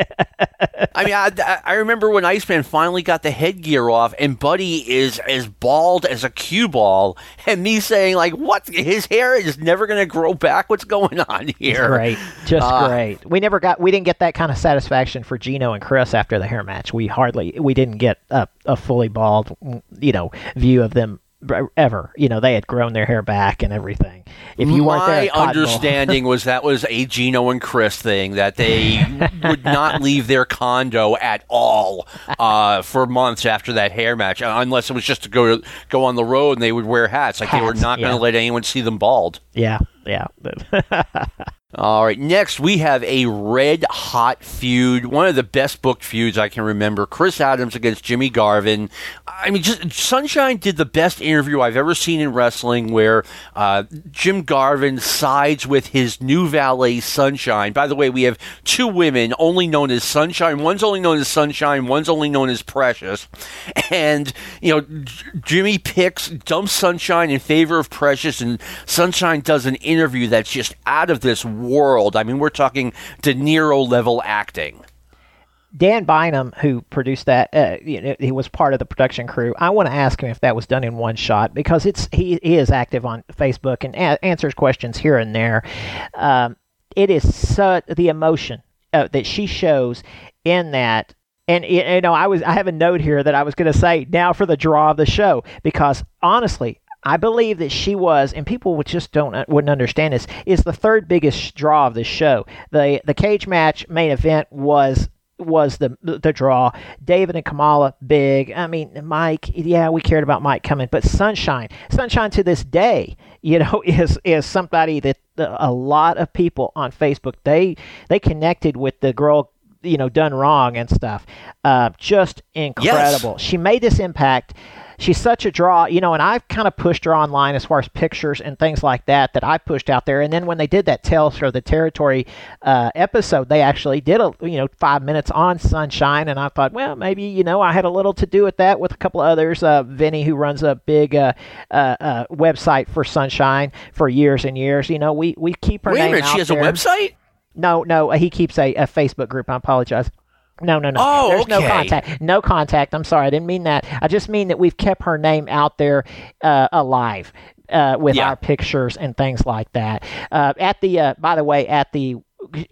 I mean, I, I- remember when Iceman finally got the headgear off, and Buddy is as bald as a cue ball, and me saying like, "What? His hair is never going to grow back. What's going on here?" Great, just Uh, great. We never got, we didn't get that kind of satisfaction for Gino and Chris after the hair match. We hardly, we didn't get a, a fully bald, you know, view of them ever. You know, they had grown their hair back and everything. If you weren't there, My Bowl- understanding was that was a Gino and Chris thing that they would not leave their condo at all uh, for months after that hair match, uh, unless it was just to go go on the road and they would wear hats. Like they were Hats, not going to let anyone see them bald. yeah, yeah. All right, next we have a red hot feud, one of the best booked feuds I can remember. Chris Adams against Jimmy Garvin. I mean, just Sunshine did the best interview I've ever seen in wrestling, where uh, Jim Garvin sides with his new valet Sunshine. By the way, we have two women only known as Sunshine. One's only known as Sunshine. One's only known as Precious. And you know, J- Jimmy picks dumps Sunshine in favor of Precious, and Sunshine does an interview that's just out of this world. I mean, we're talking De Niro level acting. Dan Bynum, who produced that, uh, you know, he was part of the production crew. I want to ask him if that was done in one shot because it's he, he is active on Facebook and a- answers questions here and there. Um, it is such the emotion uh, that she shows in that. And you know, I was I have a note here that I was going to say now for the draw of the show because honestly, I believe that she was, and people just don't uh, wouldn't understand this, is the third biggest draw of the show. the The cage match main event was was the the draw. David and Kamala, big. I mean, Mike. Yeah, we cared about Mike coming, but Sunshine, Sunshine to this day, you know, is is somebody that a lot of people on Facebook they they connected with the girl. You know, done wrong and stuff. Uh, just incredible. She made this impact she's such a draw, you know, and I've kind of pushed her online as far as pictures and things like that that I pushed out there. And then when they did that Tales for the Territory uh, episode, they actually did a you know five minutes on Sunshine, and I thought, well, maybe you know I had a little to do with that with a couple of others. Uh, Vinny, who runs a big uh, uh, uh, website for Sunshine for years and years, you know, we we keep her Wait a minute, out she has there. a website? No, no, he keeps a, a Facebook group. I apologize. No, no, no. Oh, There's no contact. No contact. I'm sorry. I didn't mean that. I just mean that we've kept her name out there uh, alive uh, with Yeah. our pictures and things like that. Uh, at the, uh, by the way, at the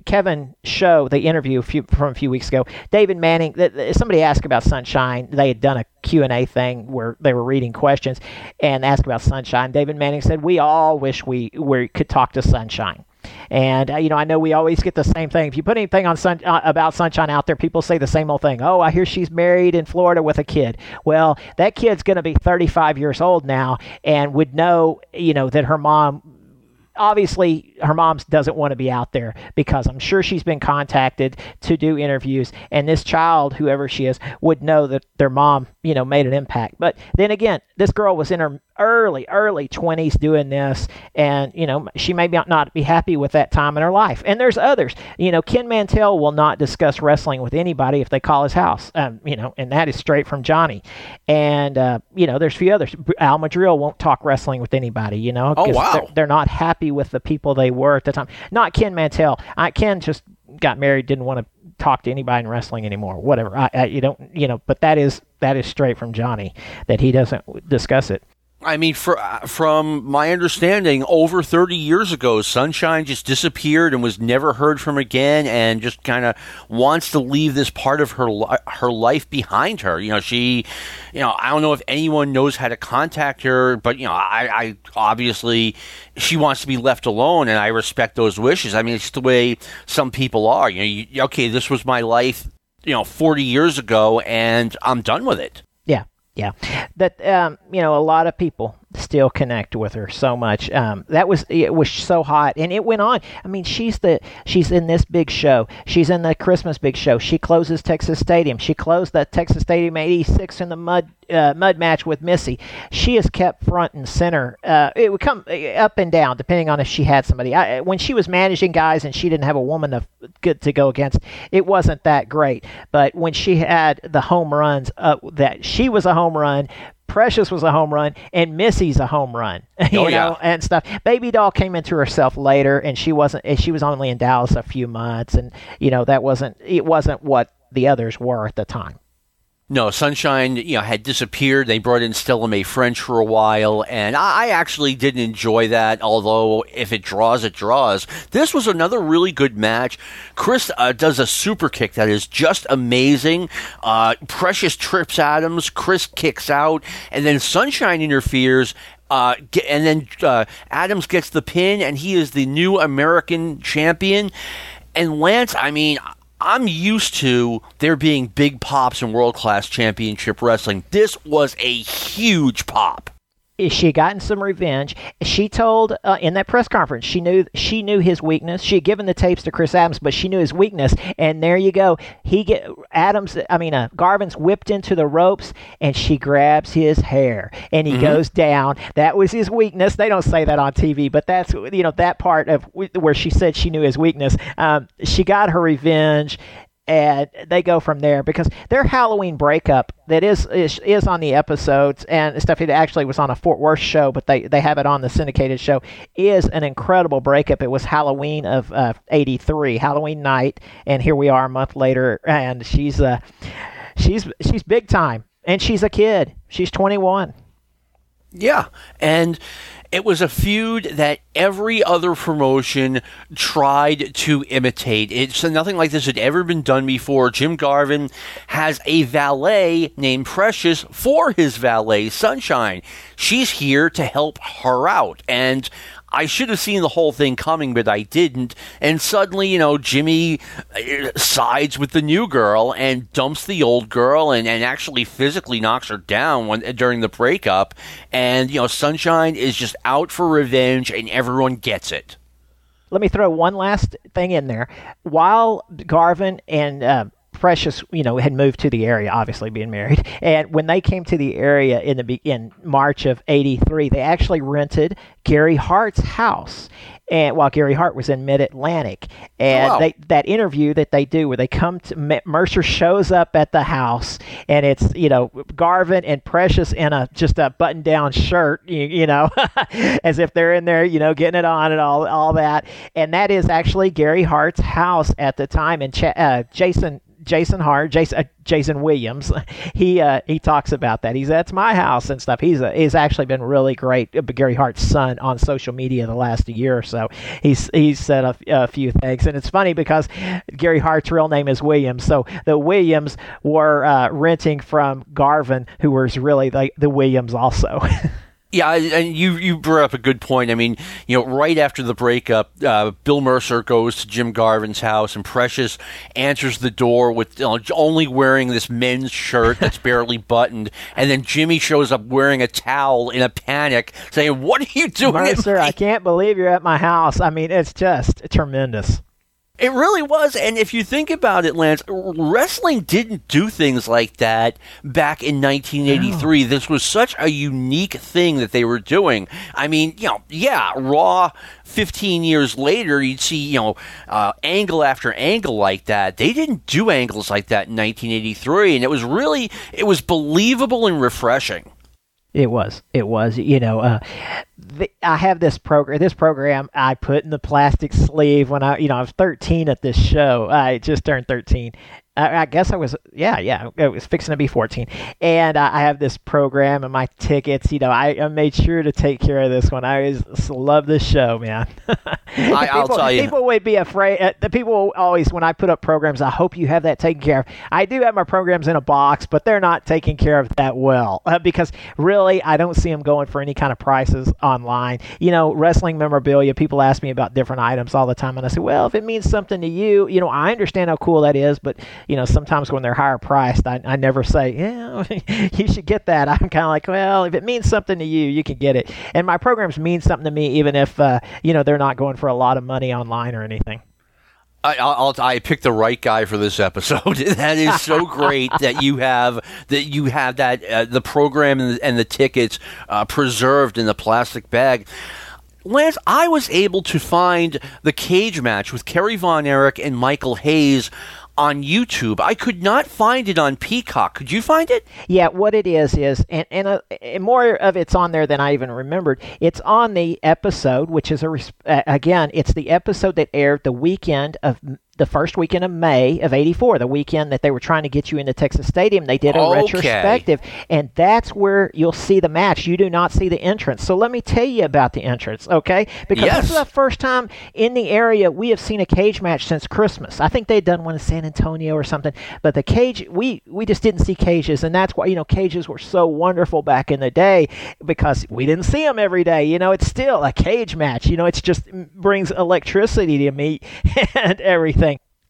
Kevin show, the interview a few, from a few weeks ago, David Manning. th- th- Somebody asked about Sunshine. They had done a Q and A thing where they were reading questions and asked about Sunshine. David Manning said, "We all wish we we could talk to Sunshine." And uh, you know, I know we always get the same thing. If you put anything on sun, uh, about Sunshine out there, people say the same old thing. Oh, I hear she's married in Florida with a kid. Well, that kid's going to be 35 years old now, and would know, you know, that her mom obviously her mom doesn't want to be out there because I'm sure she's been contacted to do interviews and this child whoever she is would know that their mom you know made an impact but then again this girl was in her early early 20s doing this and you know she may be not be happy with that time in her life and there's others you know Ken Mantell will not discuss wrestling with anybody if they call his house um, you know and that is straight from Johnny and uh, you know there's a few others Al Madril won't talk wrestling with anybody you know Oh, 'cause wow. they're- they're not happy with the people they were at the time. Not Ken Mantell. I Ken just got married, didn't want to talk to anybody in wrestling anymore. Whatever. I, I you don't you know, but that is that is straight from Johnny that he doesn't discuss it. I mean, for, uh, from my understanding, over 30 years ago, Sunshine just disappeared and was never heard from again, and just kind of wants to leave this part of her her life behind her. You know, she, you know, I don't know if anyone knows how to contact her, but you know, I, I obviously she wants to be left alone, and I respect those wishes. I mean, it's the way some people are. You know, you, okay, this was my life you know 40 years ago, and I'm done with it. Yeah. That um, you know, a lot of people still connect with her so much. Um, that was it was so hot, and it went on. I mean, she's the she's in this big show. She's in the Christmas big show. She closes Texas Stadium. She closed the Texas Stadium '86 in the mud uh, mud match with Missy. She is kept front and center. Uh, it would come uh, up and down depending on if she had somebody. I, when she was managing guys and she didn't have a woman to good to go against, it wasn't that great. But when she had the home runs, uh, that she was a home run. Precious was a home run, and Missy's a home run. You Oh, know, yeah. and stuff. Baby doll came into herself later, and she wasn't. She was only in Dallas a few months, and you know that wasn't. It wasn't what the others were at the time. No, Sunshine, you know, had disappeared. They brought in Stella Mae French for a while, and I, actually didn't enjoy that. Although, if it draws, it draws. This was another really good match. Chris uh, does a super kick that is just amazing. Uh, Precious trips Adams. Chris kicks out, and then Sunshine interferes. Uh, and then uh, Adams gets the pin, and he is the new American champion. And Lance, I mean, I'm used to there being big pops in world class championship wrestling. This was a huge pop. She gotten some revenge. She told uh, in that press conference she knew she knew his weakness. She had given the tapes to Chris Adams, but she knew his weakness. And there you go. He get Adams. I mean, uh, Garvin's whipped into the ropes, and she grabs his hair, and he goes down. That was his weakness. They don't say that on TV, but that's you know that part of where she said she knew his weakness. Um, she got her revenge and they go from there because their Halloween breakup that is is, is on the episodes and stuff. It actually was on a Fort Worth show, but they they have it on the syndicated show. Is an incredible breakup. It was Halloween of uh, '83, Halloween night, and here we are a month later, and she's uh she's she's big time, and she's a kid. She's 21. Yeah. And it was a feud that every other promotion tried to imitate. It's nothing like this had ever been done before. Jim Garvin has a valet named Precious for his valet, Sunshine. She's here to help her out. And I should have seen the whole thing coming, but I didn't. And suddenly, you know, Jimmy uh, sides with the new girl and dumps the old girl and, and actually physically knocks her down when, during the breakup. And, you know, Sunshine is just out for revenge and everyone gets it. let me throw one last thing in there. While Garvin and uh, Precious, you know, had moved to the area, obviously being married, and when they came to the area in the in March of '83, they actually rented Gary Hart's house. And while Gary Hart was in Mid Atlantic, and Oh, wow. they that interview that they do where they come to Mercer shows up at the house and it's you know Garvin and Precious in a just a button down shirt you, you know as if they're in there you know getting it on and all all that and that is actually Gary Hart's house at the time and Ch- uh, Jason Jason Hart, Jason, uh, Jason Williams, he uh, he talks about that. He's that's my house and stuff. He's uh, he's actually been really great. uh, Gary Hart's son on social media the last year or so. He's he's said a, a few things, and it's funny because Gary Hart's real name is Williams. So the Williams were uh, renting from Garvin, who was really like the Williams also. Yeah, and you you brought up a good point. I mean, you know, right after the breakup, uh, Bill Mercer goes to Jim Garvin's house, and Precious answers the door with you know, only wearing this men's shirt that's barely buttoned, and then Jimmy shows up wearing a towel in a panic, saying, "What are you doing?" Mercer, I can't believe you're at my house. I mean, it's just tremendous. It really was. And if you think about it, Lance, wrestling didn't do things like that back in 1983. This was such a unique thing that they were doing. I mean, you know, yeah, Raw 15 years later, you'd see, you know, uh, angle after angle like that. They didn't do angles like that in 1983. And it was really, it was believable and refreshing. It was. It was. You know, uh, the, I have this program. This program I put in the plastic sleeve when I, you know, I was 13 at this show. I just turned 13. I, I guess I was, yeah, yeah, I was fixing to be 14. And I, I have this program and my tickets. You know, I, I made sure to take care of this one. I always love this show, man. I- I'll People- tell you. People would be afraid. Uh, the people always, when I put up programs, I hope you have that taken care of. I do have my programs in a box, but they're not taken care of that well uh, because really, I don't see them going for any kind of prices online. You know, wrestling memorabilia. People ask me about different items all the time, and I say, well, if it means something to you, you know, I understand how cool that is, but you know, sometimes when they're higher priced, I, I never say, yeah, you should get that. I'm kind of like, well, if it means something to you, you can get it. And my programs mean something to me, even if, uh, you know, they're not going for a lot of money online or anything. I, I'll, I picked the right guy for this episode. that is so great that you have that you have that uh, the program and the, and the tickets uh, preserved in the plastic bag. Lance, I was able to find the cage match with Kerry Von Erich and Michael Hayes on YouTube. I could not find it on Peacock. Could you find it? Yeah, what it is is, and and, uh, and more of it's on there than I even remembered. It's on the episode, which is a again, it's the episode that aired the weekend of the first weekend of May of 84, the weekend that they were trying to get you into Texas Stadium. They did a okay. retrospective, and that's where you'll see the match. You do not see the entrance. So let me tell you about the entrance, okay? Because yes. this is the first time in the area we have seen a cage match since Christmas. I think they'd done one in San Antonio or something, but the cage, we, we just didn't see cages, and that's why, you know, cages were so wonderful back in the day because we didn't see them every day. You know, it's still a cage match. You know, it's just mm, brings electricity to me and everything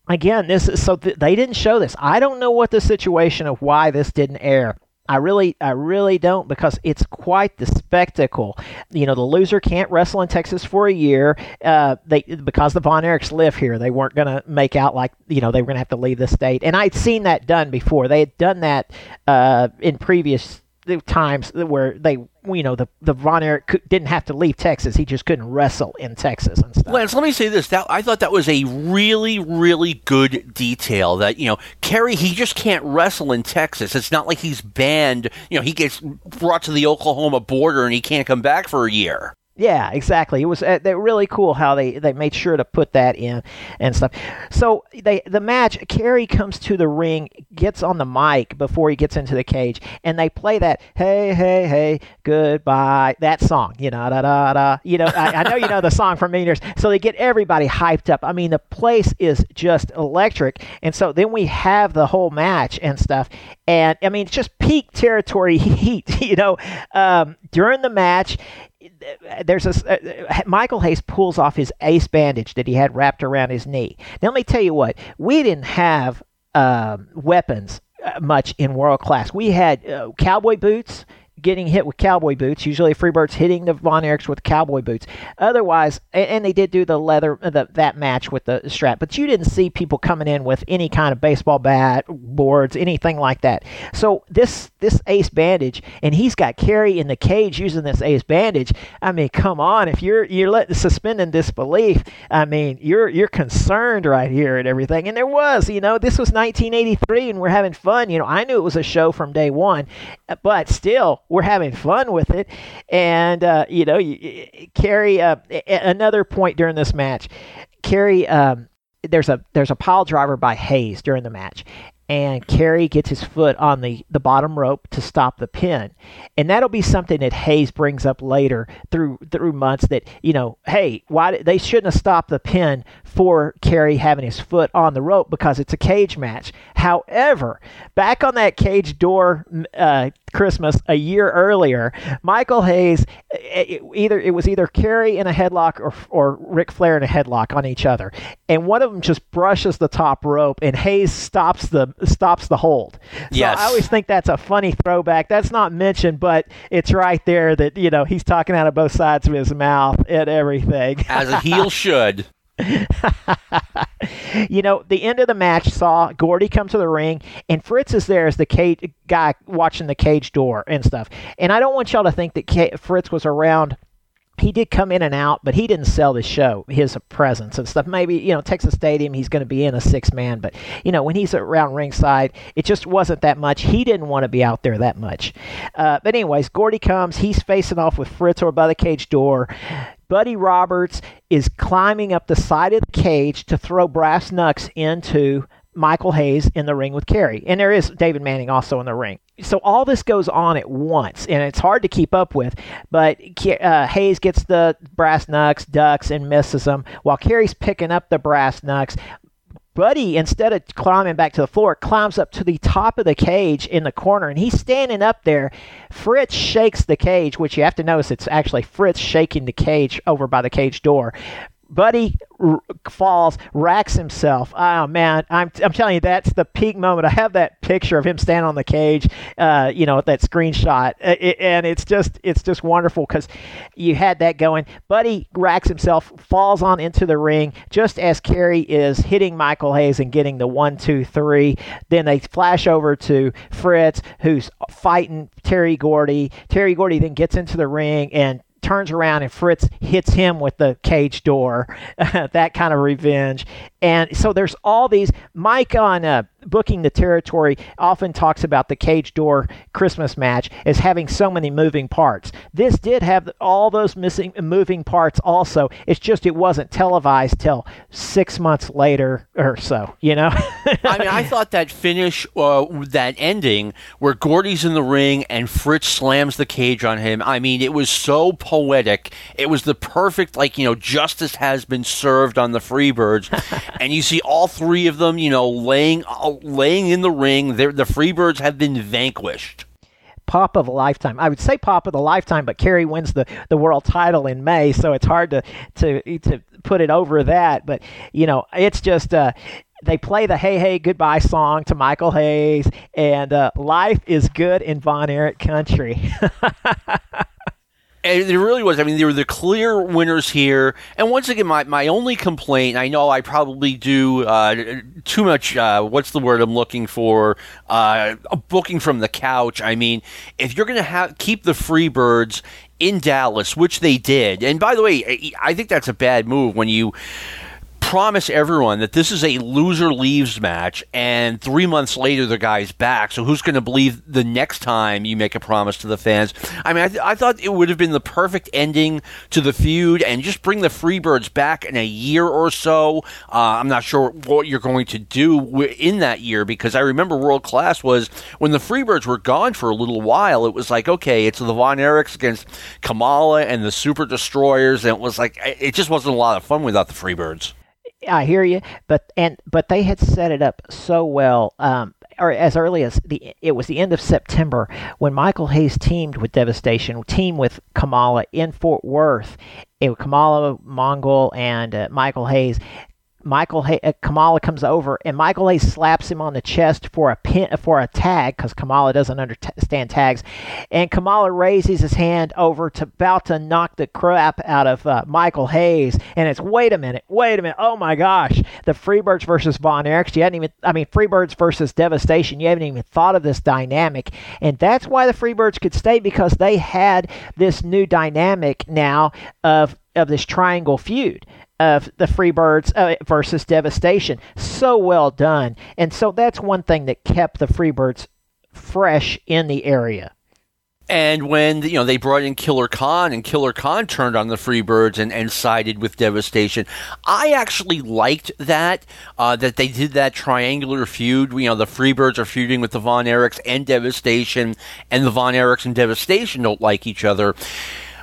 again, this is so th- they didn't show this. I don't know what the situation of why this didn't air. I really, I really don't because it's quite the spectacle. You know, the loser can't wrestle in Texas for a year. Uh, they because the Von Erichs live here, they weren't going to make out like you know they were going to have to leave the state. And I'd seen that done before. They had done that uh, in previous times where they you know the the Von Erich didn't have to leave Texas; he just couldn't wrestle in Texas and stuff. Lance, let me say this: that I thought that was a really, really good detail. That you know, Kerry he just can't wrestle in Texas. It's not like he's banned. You know, he gets brought to the Oklahoma border and he can't come back for a year. Yeah, exactly. It was uh, really cool how they, they made sure to put that in and stuff. So they the match, Kerry comes to the ring, gets on the mic before he gets into the cage, and they play that "Hey, hey, hey, goodbye" that song. You know, da da da. You know, I, I know you know the song from many years. So they get everybody hyped up. I mean, the place is just electric. And so then we have the whole match and stuff. And I mean, it's just peak territory heat. You know, um, during the match there's a uh, Michael Hayes pulls off his ace bandage that he had wrapped around his knee. Now let me tell you what we didn't have um, weapons uh, much in world class. We had uh, cowboy boots getting hit with cowboy boots. Usually, Freebird's hitting the Von Erichs with cowboy boots. Otherwise, and, they did do the leather uh, the, that match with the strap, but you didn't see people coming in with any kind of baseball bat, boards, anything like that. So this this ace bandage, and he's got Kerry in the cage using this ace bandage. I mean, come on, if you're you're letting suspending disbelief, I mean, you're you're concerned right here and everything. And there was, you know, this was 1983, and we're having fun. You know, I knew it was a show from day one, uh, but still we're having fun with it. And, uh, you know, Kerry, uh, another point during this match, Kerry, um, there's a there's a pile driver by Hayes during the match, and Kerry gets his foot on the, the bottom rope to stop the pin. And that'll be something that Hayes brings up later through through months that, you know, hey, why they shouldn't have stopped the pin for Kerry having his foot on the rope because it's a cage match. However, back on that cage door uh, Christmas a year earlier, Michael Hayes it, either it was either Kerry in a headlock or or Ric Flair in a headlock on each other, and one of them just brushes the top rope, and Hayes stops the stops the hold. So yes. I always think that's a funny throwback. That's not mentioned, but it's right there that you know he's talking out of both sides of his mouth and everything. As a heel should. you know, the end of the match saw Gordy come to the ring, and Fritz is there as the cage guy watching the cage door and stuff. And I don't want y'all to think that K- Fritz was around. He did come in and out, but he didn't sell the show, his presence and stuff. Maybe, you know, Texas Stadium, he's going to be in a six man, but, you know, when he's around ringside, it just wasn't that much. He didn't want to be out there that much. Uh, but, anyways, Gordy comes. He's facing off with Fritz or by the cage door. Buddy Roberts is climbing up the side of the cage to throw brass knucks into Michael Hayes in the ring with Kerry. And there is David Manning also in the ring. So all this goes on at once, and it's hard to keep up with. But uh, Hayes gets the brass knucks, ducks, and misses them, while Kerry's picking up the brass knucks. Buddy, instead of climbing back to the floor, climbs up to the top of the cage in the corner, and he's standing up there. Fritz shakes the cage, which you have to notice it's actually Fritz shaking the cage over by the cage door. Buddy r- falls, racks himself. Oh man, I'm I'm telling you, that's the peak moment. I have that picture of him standing on the cage, uh, you know, that screenshot, it, and it's just it's just wonderful because you had that going. Buddy racks himself, falls on into the ring just as Kerry is hitting Michael Hayes and getting the one, two, three. Then they flash over to Fritz, who's fighting Terry Gordy. Terry Gordy then gets into the ring and turns around and Fritz hits him with the cage door. that kind of revenge. And so there's all these. Mike on uh, booking the territory often talks about the cage door Christmas match as having so many moving parts. This did have all those missing moving parts. Also, it's just it wasn't televised till six months later or so. You know. I mean, I thought that finish, uh, that ending where Gordy's in the ring and Fritz slams the cage on him. I mean, it was so poetic. It was the perfect, like you know, justice has been served on the Freebirds. and you see all three of them, you know, laying laying in the ring. They're, the Freebirds have been vanquished. Pop of a lifetime. I would say pop of the lifetime, but Kerry wins the, the world title in May, so it's hard to to to put it over that. But you know, it's just uh, they play the "Hey Hey Goodbye" song to Michael Hayes, and uh, life is good in Von Erich country. And it really was. I mean, they were the clear winners here. And once again, my, my only complaint, I know I probably do uh, too much, uh, what's the word I'm looking for? Uh, booking from the couch. I mean, if you're going to have keep the Freebirds in Dallas, which they did, and by the way, I think that's a bad move when you promise everyone that this is a loser leaves match, and three months later the guy's back. So who's going to believe the next time you make a promise to the fans? I mean, I, th- I, thought it would have been the perfect ending to the feud, and just bring the Freebirds back in a year or so. Uh, I'm not sure what you're going to do in that year because I remember World Class was when the Freebirds were gone for a little while. It was like okay, it's the Von Erichs against Kamala and the Super Destroyers, and it was like it just wasn't a lot of fun without the Freebirds. I hear you, but and but they had set it up so well. Um, or as early as the it was the end of September when Michael Hayes teamed with Devastation, teamed with Kamala in Fort Worth. It was Kamala Mongol and uh, Michael Hayes, Michael Hay- uh, Kamala comes over and Michael Hayes slaps him on the chest for a pin for a tag because Kamala doesn't understand tags, and Kamala raises his hand over to about to knock the crap out of uh, Michael Hayes, and it's wait a minute, wait a minute, oh my gosh, the Freebirds versus Von Erichs. You hadn't even, I mean, Freebirds versus Devastation. You haven't even thought of this dynamic, and that's why the Freebirds could stay because they had this new dynamic now of of this triangle feud of the Freebirds uh, versus Devastation. So well done. And so that's one thing that kept the Freebirds fresh in the area. And when you know they brought in Killer Khan and Killer Khan turned on the Freebirds and, and sided with Devastation, I actually liked that uh, that they did that triangular feud. You know, the Freebirds are feuding with the Von Erichs and Devastation, and the Von Erichs and Devastation don't like each other.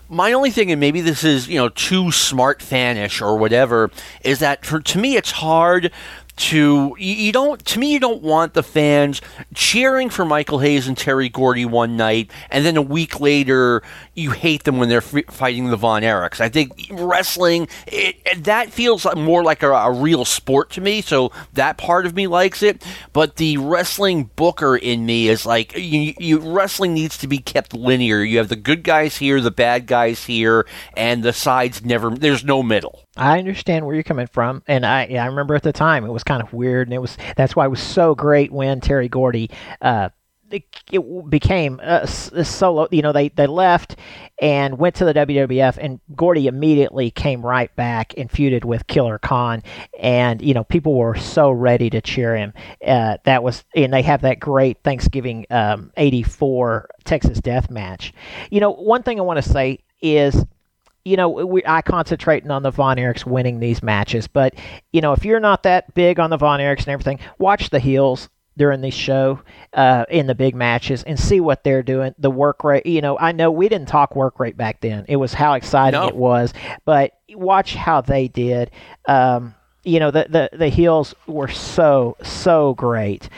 My only thing, and maybe this is you know too smart fanish or whatever, is that for to me it's hard to you, don't to me you don't want the fans cheering for Michael Hayes and Terry Gordy one night and then a week later you hate them when they're f- fighting the Von Erichs. I think wrestling it, that feels more like a, a, real sport to me, so that part of me likes it. But the wrestling booker in me is like you, you wrestling needs to be kept linear. You have the good guys here, the bad guys here, and the sides never. There's no middle. I understand where you're coming from, and I I remember at the time it was kind of weird, and it was that's why it was so great when Terry Gordy. Uh, it, became a, a, solo. You know, they they left and went to the WWF, and Gordy immediately came right back and feuded with Killer Khan, and you know people were so ready to cheer him. Uh, that was, and they have that great Thanksgiving '84 um, Texas Death Match. You know, one thing I want to say is you know, we, I concentrating on the Von Erichs winning these matches, but you know, if you're not that big on the Von Erichs and everything, watch the heels during this show uh, in the big matches and see what they're doing. The work rate, you know, I know we didn't talk work rate back then. It was how exciting no. it was, but watch how they did. Um, you know, the, the the heels were so so great.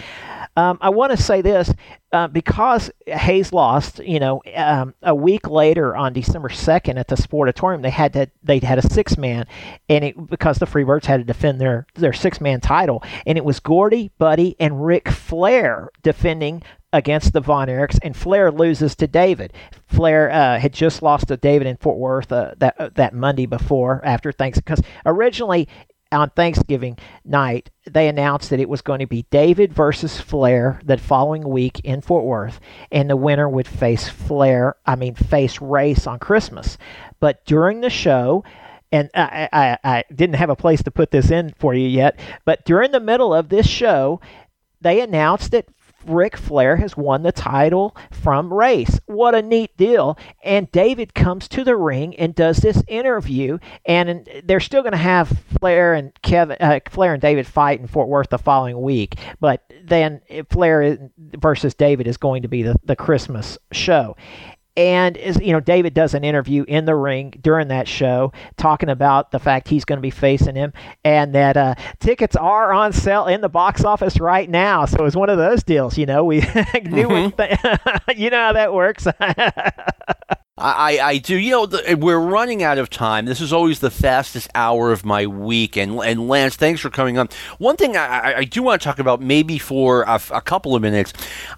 Um, I want to say this uh, because Hayes lost. You know, um, a week later on December second at the Sportatorium, they had to they had a six man, and it, because the Freebirds had to defend their their six man title, and it was Gordy, Buddy, and Ric Flair defending against the Von Erichs, and Flair loses to David. Flair uh, had just lost to David in Fort Worth uh, that uh, that Monday before after Thanksgiving, because originally on Thanksgiving night, they announced that it was going to be David versus Flair the following week in Fort Worth, and the winner would face Flair, I mean, face Race on Christmas. But during the show, and I, I, I didn't have a place to put this in for you yet, but during the middle of this show, they announced that Ric Flair has won the title from Race. What a neat deal. And David comes to the ring and does this interview, and they're still going to have Flair and Kevin, uh, Flair and David fight in Fort Worth the following week. But then Flair versus David is going to be the, the Christmas show and is you know David does an interview in the ring during that show talking about the fact he's going to be facing him and that uh, tickets are on sale in the box office right now. So it was one of those deals, you know. We knew mm-hmm. you know how that works. I, I do. You know, the, we're running out of time. This is always the fastest hour of my week. And, and Lance, thanks for coming on. One thing I, I do want to talk about, maybe for a, a, couple of minutes,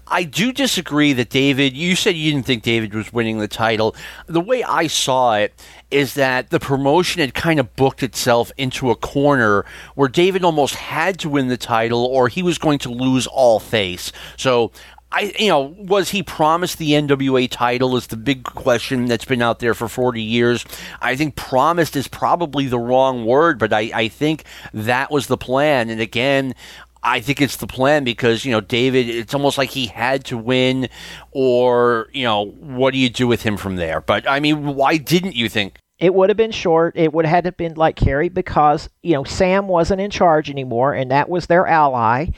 I do disagree that David, you said you didn't think David was winning the title. The way I saw it is that the promotion had kind of booked itself into a corner where David almost had to win the title or he was going to lose all face. So I, you know, was he promised the NWA title? Is the big question that's been out there for 40 years. I think promised is probably the wrong word, but I, I think that was the plan. And again, I think it's the plan because, you know, David, it's almost like he had to win, or, you know, what do you do with him from there? But, I mean, why didn't you think? It would have been short. It would have been like Kerry because, you know, Sam wasn't in charge anymore, and that was their ally.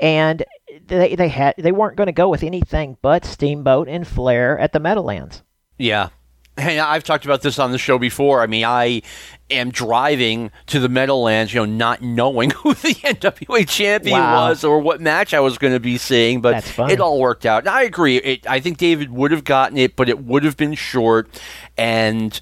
And they they had they weren't going to go with anything but Steamboat and Flair at the Meadowlands. Yeah. Hey, I've talked about this on the show before. I mean, I am driving to the Meadowlands, you know, not knowing who the NWA champion wow. was or what match I was going to be seeing, but it all worked out. And I agree. It, I think David would have gotten it, but it would have been short. And,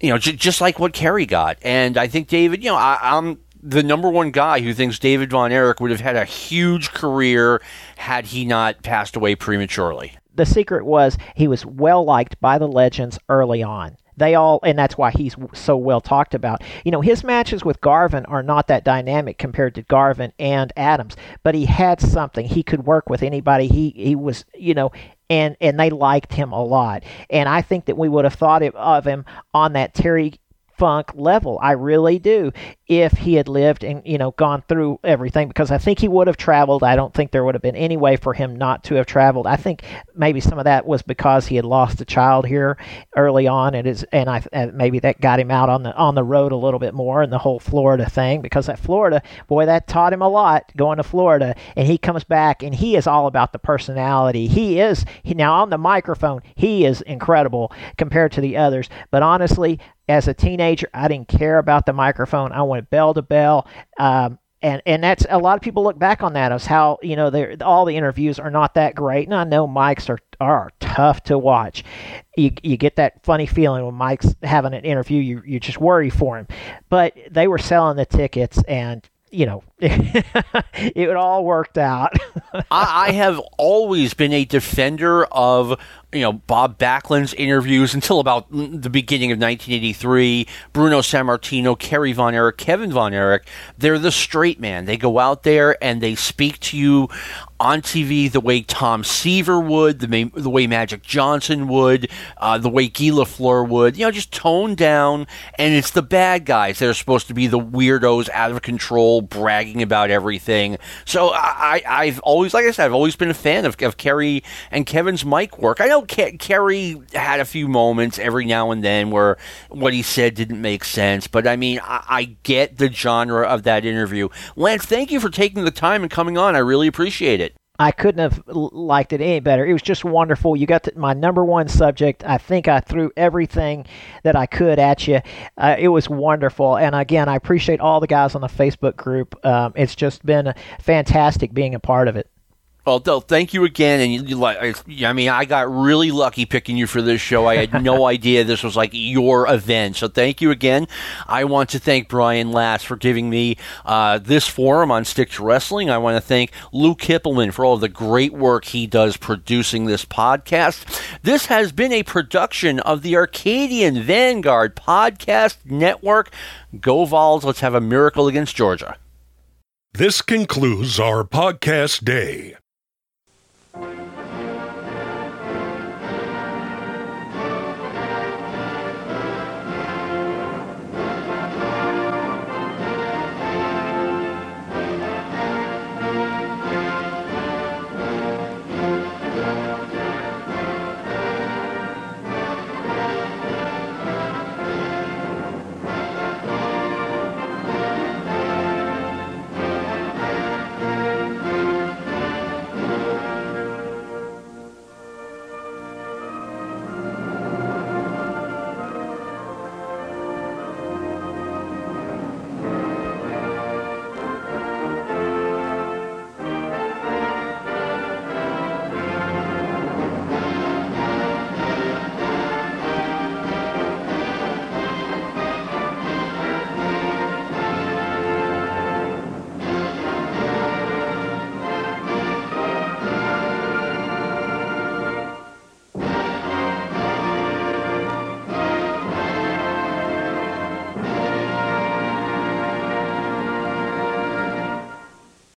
you know, j- just like what Kerry got. And I think David, you know, I, I'm the number one guy who thinks David Von Erich would have had a huge career had he not passed away prematurely. The secret was he was well liked by the legends early on. They all, and that's why he's so well talked about. You know, his matches with Garvin are not that dynamic compared to Garvin and Adams, but he had something. He could work with anybody. He he was, you know, and and they liked him a lot. And I think that we would have thought of him on that Terry Funk level. I really do. If he had lived and you know gone through everything, because I think he would have traveled. I don't think there would have been any way for him not to have traveled. I think maybe some of that was because he had lost a child here early on, and is and I and maybe that got him out on the on the road a little bit more, and the whole Florida thing. Because at Florida, boy, that taught him a lot going to Florida, and he comes back and he is all about the personality. He is he now on the microphone. He is incredible compared to the others. But honestly, as a teenager, I didn't care about the microphone. I went bell to bell. Um, and and that's a lot of people look back on that as how you know all the interviews are not that great and I know mics are are tough to watch you you get that funny feeling when Mike's having an interview you you just worry for him but they were selling the tickets and you know, it all worked out. I, I, have always been a defender of you know Bob Backlund's interviews until about the beginning of 1983. Bruno Sammartino, Kerry Von Erich, Kevin Von Erich. They're the straight man. They go out there and they speak to you on TV the way Tom Seaver would, the, may, the way Magic Johnson would, uh, the way Guy Lafleur would. You know, just toned down. And it's the bad guys that are supposed to be the weirdos out of control, bragging about everything. So I, I've always, like I said, I've always been a fan of, of Kerry and Kevin's mic work. I know Ke- Kerry had a few moments every now and then where what he said didn't make sense, but I mean, I, I get the genre of that interview. Lance, thank you for taking the time and coming on. I really appreciate it. I couldn't have liked it any better. It was just wonderful. You got to, my number one subject. I think I threw everything that I could at you. Uh, it was wonderful. And again, I appreciate all the guys on the Facebook group. Um, it's just been fantastic being a part of it. Well, thank you again. And you, like, I mean, I got really lucky picking you for this show. I had no idea this was like your event. So thank you again. I want to thank Brian Last for giving me uh, this forum on Stick to Wrestling. I want to thank Lou Kippelman for all of the great work he does producing this podcast. This has been a production of the Arcadian Vanguard Podcast Network. Go Vols. Let's have a miracle against Georgia. This concludes our podcast day.